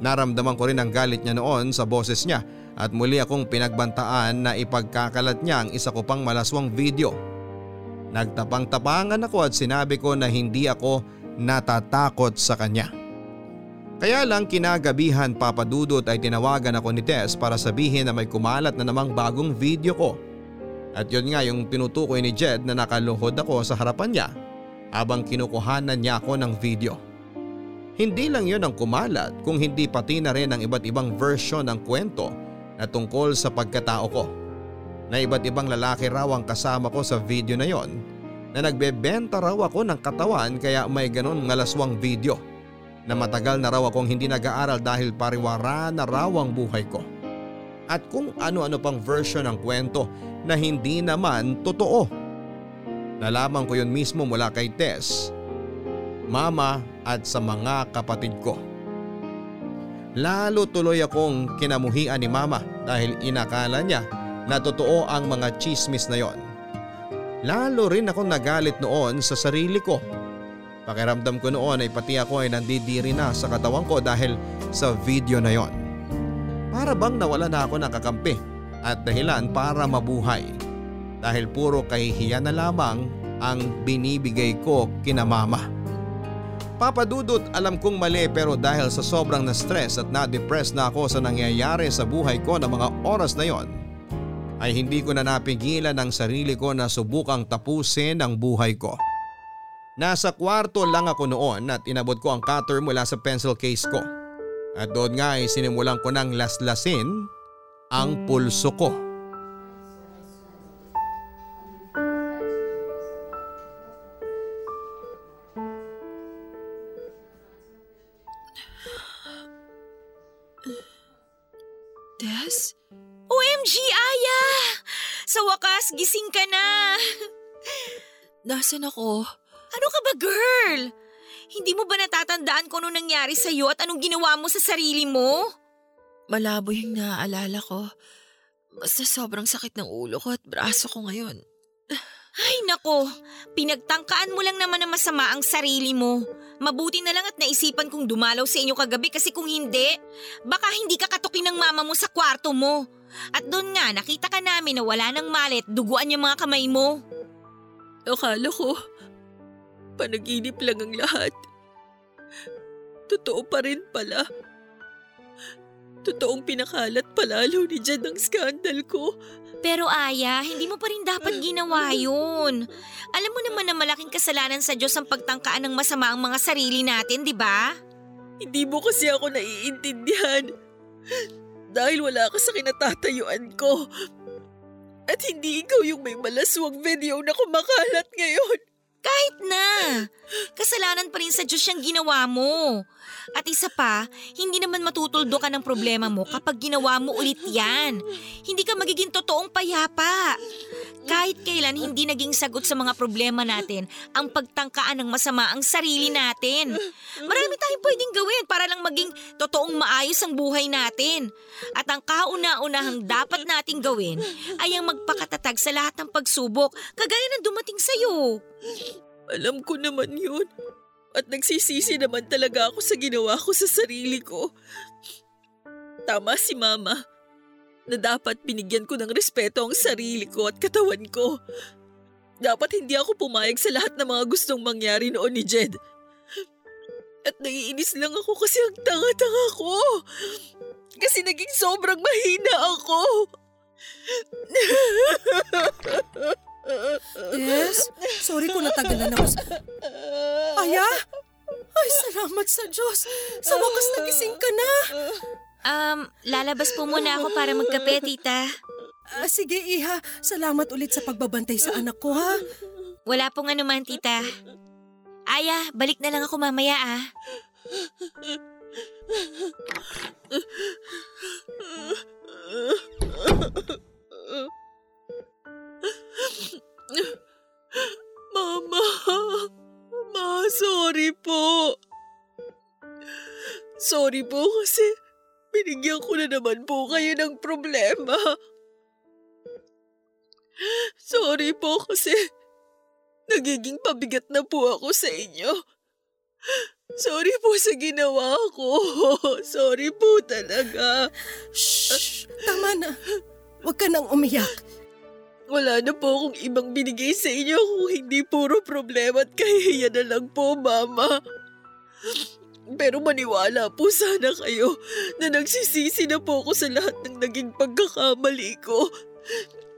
Naramdaman ko rin ang galit niya noon sa boses niya at muli akong pinagbantaan na ipagkakalat niya ang isa ko pang malaswang video. Nagtapang-tapangan ako at sinabi ko na hindi ako natatakot sa kanya. Kaya lang kinagabihan papadudot ay tinawagan ako ni Tess para sabihin na may kumalat na namang bagong video ko. At yun nga yung tinutukoy ni Jed na nakaluhod ako sa harapan niya habang kinukuhanan niya ako ng video. Hindi lang yun ang kumalat kung hindi pati na rin ang iba't ibang version ng kwento na tungkol sa pagkatao ko. Na iba't ibang lalaki raw ang kasama ko sa video na yon na nagbebenta raw ako ng katawan kaya may ganon ngalaswang video na matagal na raw akong hindi nag-aaral dahil pariwara na raw ang buhay ko. At kung ano-ano pang version ng kwento na hindi naman totoo. Nalaman ko yun mismo mula kay Tess, mama at sa mga kapatid ko. Lalo tuloy akong kinamuhian ni mama dahil inakala niya na totoo ang mga chismis na yon. Lalo rin ako nagalit noon sa sarili ko. Pakiramdam ko noon ay pati ako ay nandidiri na sa katawan ko dahil sa video na yon. Para bang nawala na ako ng kakampi at dahilan para mabuhay. Dahil puro kahihiyan na lamang ang binibigay ko kina mama. Papadudot alam kong mali pero dahil sa sobrang na-stress at na-depress na ako sa nangyayari sa buhay ko ng mga oras na yon, ay hindi ko na napigilan ang sarili ko na subukang tapusin ang buhay ko. Nasa kwarto lang ako noon at inabot ko ang cutter mula sa pencil case ko. At doon nga ay sinimulan ko ng laslasin ang pulso ko. Des? OMG, Aya! Sa wakas, gising ka na. Nasaan ako? Ano ka ba, girl? Hindi mo ba natatandaan kung ano nangyari sa'yo at anong ginawa mo sa sarili mo? Malabo yung naaalala ko. Basta sobrang sakit ng ulo ko at braso ko ngayon. Ay nako, pinagtangkaan mo lang naman na masama ang sarili mo. Mabuti na lang at naisipan kong dumalaw sa inyo kagabi kasi kung hindi, baka hindi ka katukin ng mama mo sa kwarto mo. At doon nga, nakita ka namin na wala ng malit, duguan yung mga kamay mo. Akala ko, panaginip lang ang lahat. Totoo pa rin pala. Totoong pinakalat palalo ni Jed ang skandal ko. Pero Aya, hindi mo pa rin dapat ginawa yun. Alam mo naman na malaking kasalanan sa Diyos ang pagtangkaan ng masama ang mga sarili natin, di ba? Hindi mo kasi ako naiintindihan. Dahil wala ka sa kinatatayuan ko. At hindi ikaw yung may malaswang video na kumakalat ngayon. Kahit na. Kasalanan pa rin sa Diyos yung ginawa mo. At isa pa, hindi naman matutuldo ka ng problema mo kapag ginawa mo ulit yan. Hindi ka magiging totoong payapa. Kahit kailan hindi naging sagot sa mga problema natin ang pagtangkaan ng masama ang sarili natin. Marami tayong pwedeng gawin para lang maging totoong maayos ang buhay natin. At ang kauna-unahang dapat nating gawin ay ang magpakatatag sa lahat ng pagsubok kagaya ng dumating sa'yo. Alam ko naman yun. At nagsisisi naman talaga ako sa ginawa ko sa sarili ko. Tama si Mama na dapat binigyan ko ng respeto ang sarili ko at katawan ko. Dapat hindi ako pumayag sa lahat ng mga gustong mangyari noon ni Jed. At naiinis lang ako kasi ang tanga-tanga ko. Kasi naging sobrang mahina ako. Yes? Sorry kung natagalan ako sa... Aya? Ay, salamat sa Diyos. Sa wakas nagising ka na. Um, lalabas po muna ako para magkape, tita. Ah, sige, Iha. Salamat ulit sa pagbabantay sa anak ko, ha? Wala pong anuman, tita. Aya, balik na lang ako mamaya ah. Mama, Ma, sorry po. Sorry po kasi binigyan ko na naman po kayo ng problema. Sorry po kasi nagiging pabigat na po ako sa inyo. Sorry po sa ginawa ko. Sorry po talaga. Shh! Tama na. Huwag ka nang umiyak. Wala na po akong ibang binigay sa inyo kung hindi puro problema at kahihiya na lang po, Mama. Pero maniwala po sana kayo na nagsisisi na po ako sa lahat ng naging pagkakamali ko.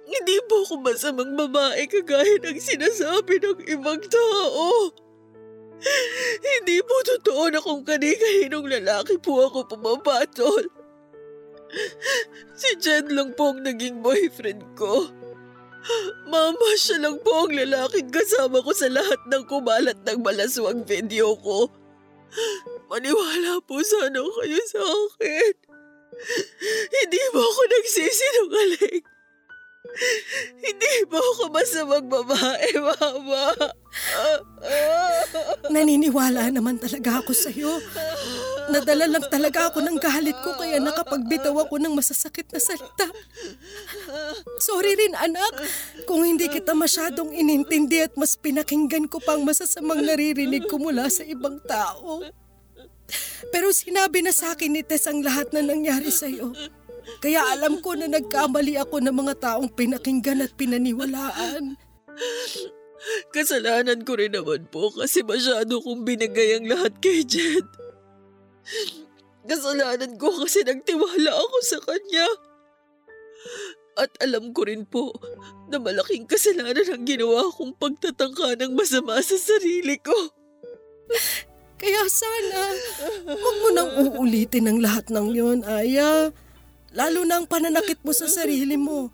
Hindi po ako masamang babae kagaya ng sinasabi ng ibang tao. Hindi po totoo na kung kani-kaninong lalaki po ako pumapatol. Si Jen lang po ang naging boyfriend ko. Mama, siya lang po ang lalaking kasama ko sa lahat ng kumalat ng malaswang video ko. Maniwala po sana kayo sa akin. Hindi mo ako nagsisinungaling. Hindi mo ako masamang babae, Mama. Naniniwala naman talaga ako sa'yo. Nadala lang talaga ako ng galit ko kaya nakapagbitaw ako ng masasakit na salita. Sorry rin anak kung hindi kita masyadong inintindi at mas pinakinggan ko pang masasamang naririnig ko mula sa ibang tao. Pero sinabi na sa akin ni Tess ang lahat na nangyari sa'yo. Kaya alam ko na nagkamali ako ng mga taong pinakinggan at pinaniwalaan. Kasalanan ko rin naman po kasi masyado kong binigay ang lahat kay Jed. Kasalanan ko kasi nagtiwala ako sa kanya. At alam ko rin po na malaking kasalanan ang ginawa kong pagtatangka ng masama sa sarili ko. Kaya sana, huwag mo nang uulitin ang lahat ng yon, Aya. Lalo na ang pananakit mo sa sarili mo.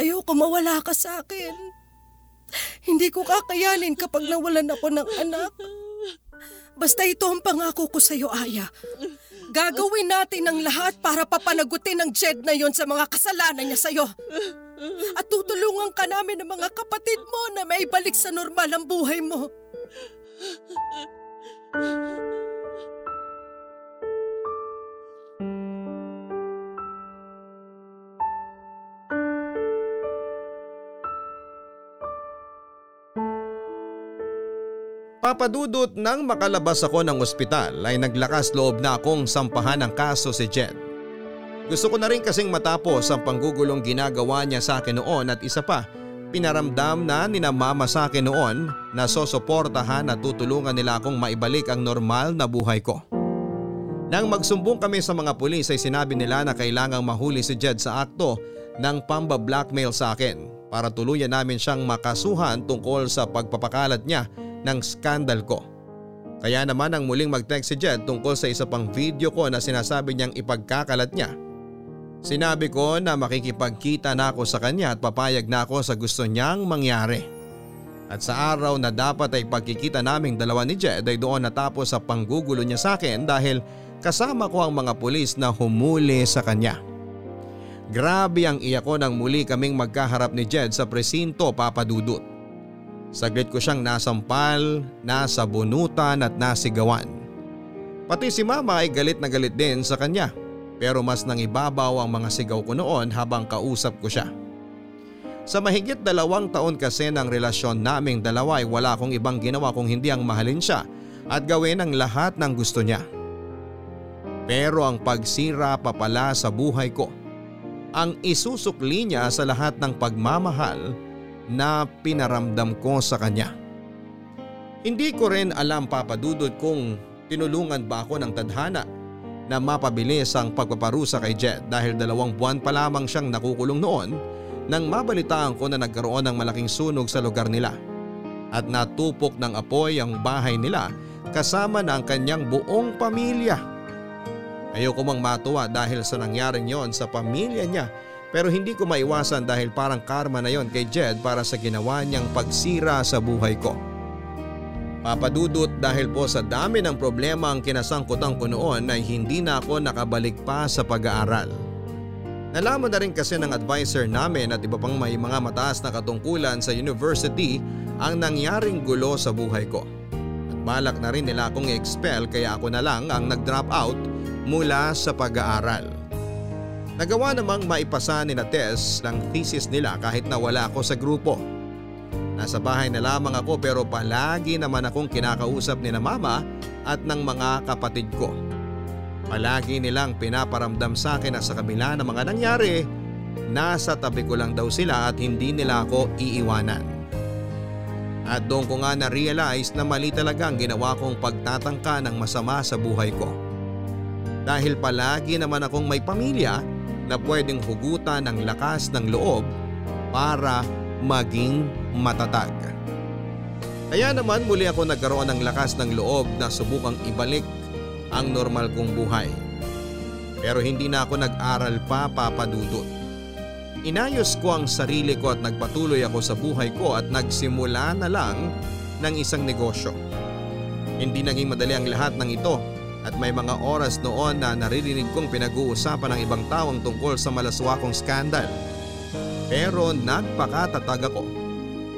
Ayoko mawala ka sa akin. Hindi ko kakayanin kapag nawalan ako ng anak. Basta ito ang pangako ko sa iyo, Aya. Gagawin natin ang lahat para papanagutin ang Jed na yon sa mga kasalanan niya sa iyo. At tutulungan ka namin ng mga kapatid mo na may balik sa normal ang buhay mo. Papadudot nang makalabas ako ng ospital ay naglakas loob na akong sampahan ng kaso si Jed. Gusto ko na rin kasing matapos ang panggugulong ginagawa niya sa akin noon at isa pa, pinaramdam na ninamama sa akin noon na sosoportahan at tutulungan nila akong maibalik ang normal na buhay ko. Nang magsumbong kami sa mga pulis ay sinabi nila na kailangang mahuli si Jed sa akto ng pamba-blackmail sa akin para tuluyan namin siyang makasuhan tungkol sa pagpapakalat niya ng skandal ko. Kaya naman ang muling mag-text si Jed tungkol sa isa pang video ko na sinasabi niyang ipagkakalat niya. Sinabi ko na makikipagkita na ako sa kanya at papayag na ako sa gusto niyang mangyari. At sa araw na dapat ay pagkikita naming dalawa ni Jed ay doon natapos sa panggugulo niya sa akin dahil kasama ko ang mga pulis na humuli sa kanya. Grabe ang iyak ko nang muli kaming magkaharap ni Jed sa presinto papadudot. Saglit ko siyang nasampal, nasa bunutan at nasigawan. Pati si mama ay galit na galit din sa kanya pero mas nang ibabaw ang mga sigaw ko noon habang kausap ko siya. Sa mahigit dalawang taon kasi ng relasyon naming dalawa ay wala akong ibang ginawa kung hindi ang mahalin siya at gawin ang lahat ng gusto niya. Pero ang pagsira pa pala sa buhay ko, ang isusukli niya sa lahat ng pagmamahal na pinaramdam ko sa kanya. Hindi ko rin alam papadudod kung tinulungan ba ako ng tadhana na mapabilis ang pagpaparusa kay Jed dahil dalawang buwan pa lamang siyang nakukulong noon nang mabalitaan ko na nagkaroon ng malaking sunog sa lugar nila at natupok ng apoy ang bahay nila kasama ang kanyang buong pamilya. Ayoko mang matuwa dahil sa nangyaring yon sa pamilya niya pero hindi ko maiwasan dahil parang karma na yon kay Jed para sa ginawa niyang pagsira sa buhay ko. Papadudot dahil po sa dami ng problema ang kinasangkutan ko noon ay hindi na ako nakabalik pa sa pag-aaral. Nalaman na rin kasi ng advisor namin at iba pang may mga mataas na katungkulan sa university ang nangyaring gulo sa buhay ko. At balak na rin nila akong i-expel kaya ako na lang ang nag-drop out mula sa pag-aaral. Nagawa namang maipasa ni na Tess ng thesis nila kahit na wala ako sa grupo. Nasa bahay na lamang ako pero palagi naman akong kinakausap ni na mama at ng mga kapatid ko. Palagi nilang pinaparamdam sa akin na sa kabila ng mga nangyari, nasa tabi ko lang daw sila at hindi nila ako iiwanan. At doon ko nga na-realize na mali talaga ang ginawa kong pagtatangka ng masama sa buhay ko. Dahil palagi naman akong may pamilya na pwedeng hugutan ng lakas ng loob para maging matatag. Kaya naman muli ako nagkaroon ng lakas ng loob na subukang ibalik ang normal kong buhay. Pero hindi na ako nag-aral pa papadudot. Inayos ko ang sarili ko at nagpatuloy ako sa buhay ko at nagsimula na lang ng isang negosyo. Hindi naging madali ang lahat ng ito at may mga oras noon na naririnig kong pinag-uusapan ng ibang taong tungkol sa malaswakong skandal. Pero nagpakatatag ako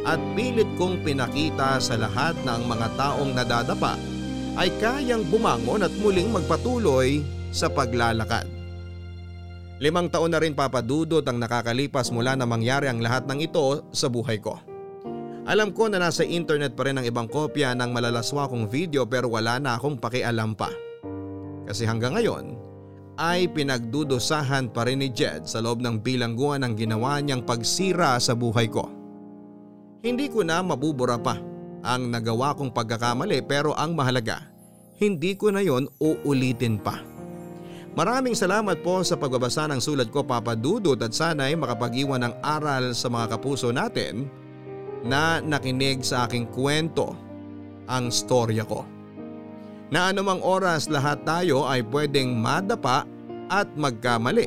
at pilit kong pinakita sa lahat ng mga taong nadadapa ay kayang bumangon at muling magpatuloy sa paglalakad. Limang taon na rin papadudot ang nakakalipas mula na mangyari ang lahat ng ito sa buhay ko. Alam ko na nasa internet pa rin ang ibang kopya ng malalaswa kong video pero wala na akong pakialam pa. Kasi hanggang ngayon ay pinagdudusahan pa rin ni Jed sa loob ng bilangguan ng ginawa niyang pagsira sa buhay ko. Hindi ko na mabubura pa ang nagawa kong pagkakamali pero ang mahalaga, hindi ko na yon uulitin pa. Maraming salamat po sa pagbabasa ng sulat ko Papa Dudut at sana'y makapag-iwan ng aral sa mga kapuso natin na nakinig sa aking kwento ang storya ko. Na anumang oras lahat tayo ay pwedeng madapa at magkamali.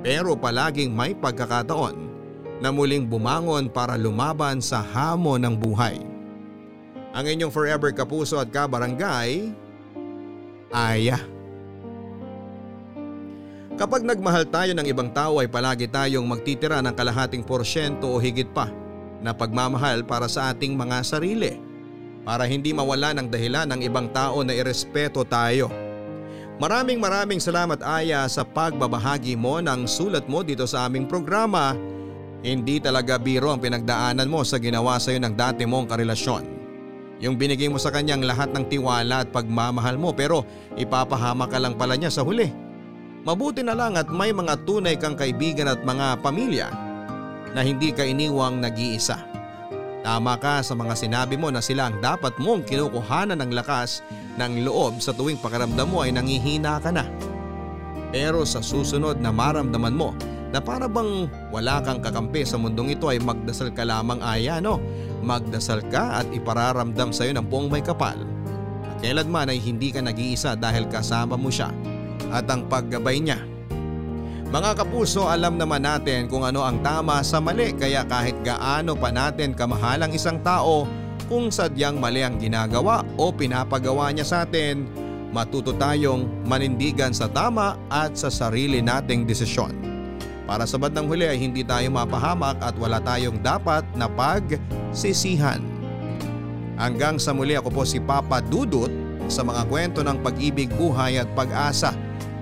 Pero palaging may pagkakataon na muling bumangon para lumaban sa hamon ng buhay. Ang inyong forever kapuso at kabarangay, Aya. Kapag nagmahal tayo ng ibang tao ay palagi tayong magtitira ng kalahating porsyento o higit pa na pagmamahal para sa ating mga sarili. Para hindi mawala ng dahilan ng ibang tao na irespeto tayo. Maraming maraming salamat Aya sa pagbabahagi mo ng sulat mo dito sa aming programa. Hindi talaga biro ang pinagdaanan mo sa ginawa sa iyo ng dati mong karelasyon. Yung binigay mo sa kanyang lahat ng tiwala at pagmamahal mo pero ipapahama ka lang pala niya sa huli. Mabuti na lang at may mga tunay kang kaibigan at mga pamilya na hindi ka iniwang nag-iisa. Tama ka sa mga sinabi mo na sila ang dapat mong kinukuhanan ng lakas ng loob sa tuwing pakaramdam mo ay nangihina ka na. Pero sa susunod na maramdaman mo na para bang wala kang kakampi sa mundong ito ay magdasal ka lamang aya no? Magdasal ka at ipararamdam sa iyo ng buong may kapal. At kailanman ay hindi ka nag-iisa dahil kasama mo siya at ang paggabay niya. Mga kapuso alam naman natin kung ano ang tama sa mali kaya kahit gaano pa natin kamahalang isang tao kung sadyang mali ang ginagawa o pinapagawa niya sa atin, matuto tayong manindigan sa tama at sa sarili nating desisyon. Para sa bandang huli ay hindi tayo mapahamak at wala tayong dapat na pagsisihan. Hanggang sa muli ako po si Papa Dudut sa mga kwento ng pag-ibig, buhay at pag-asa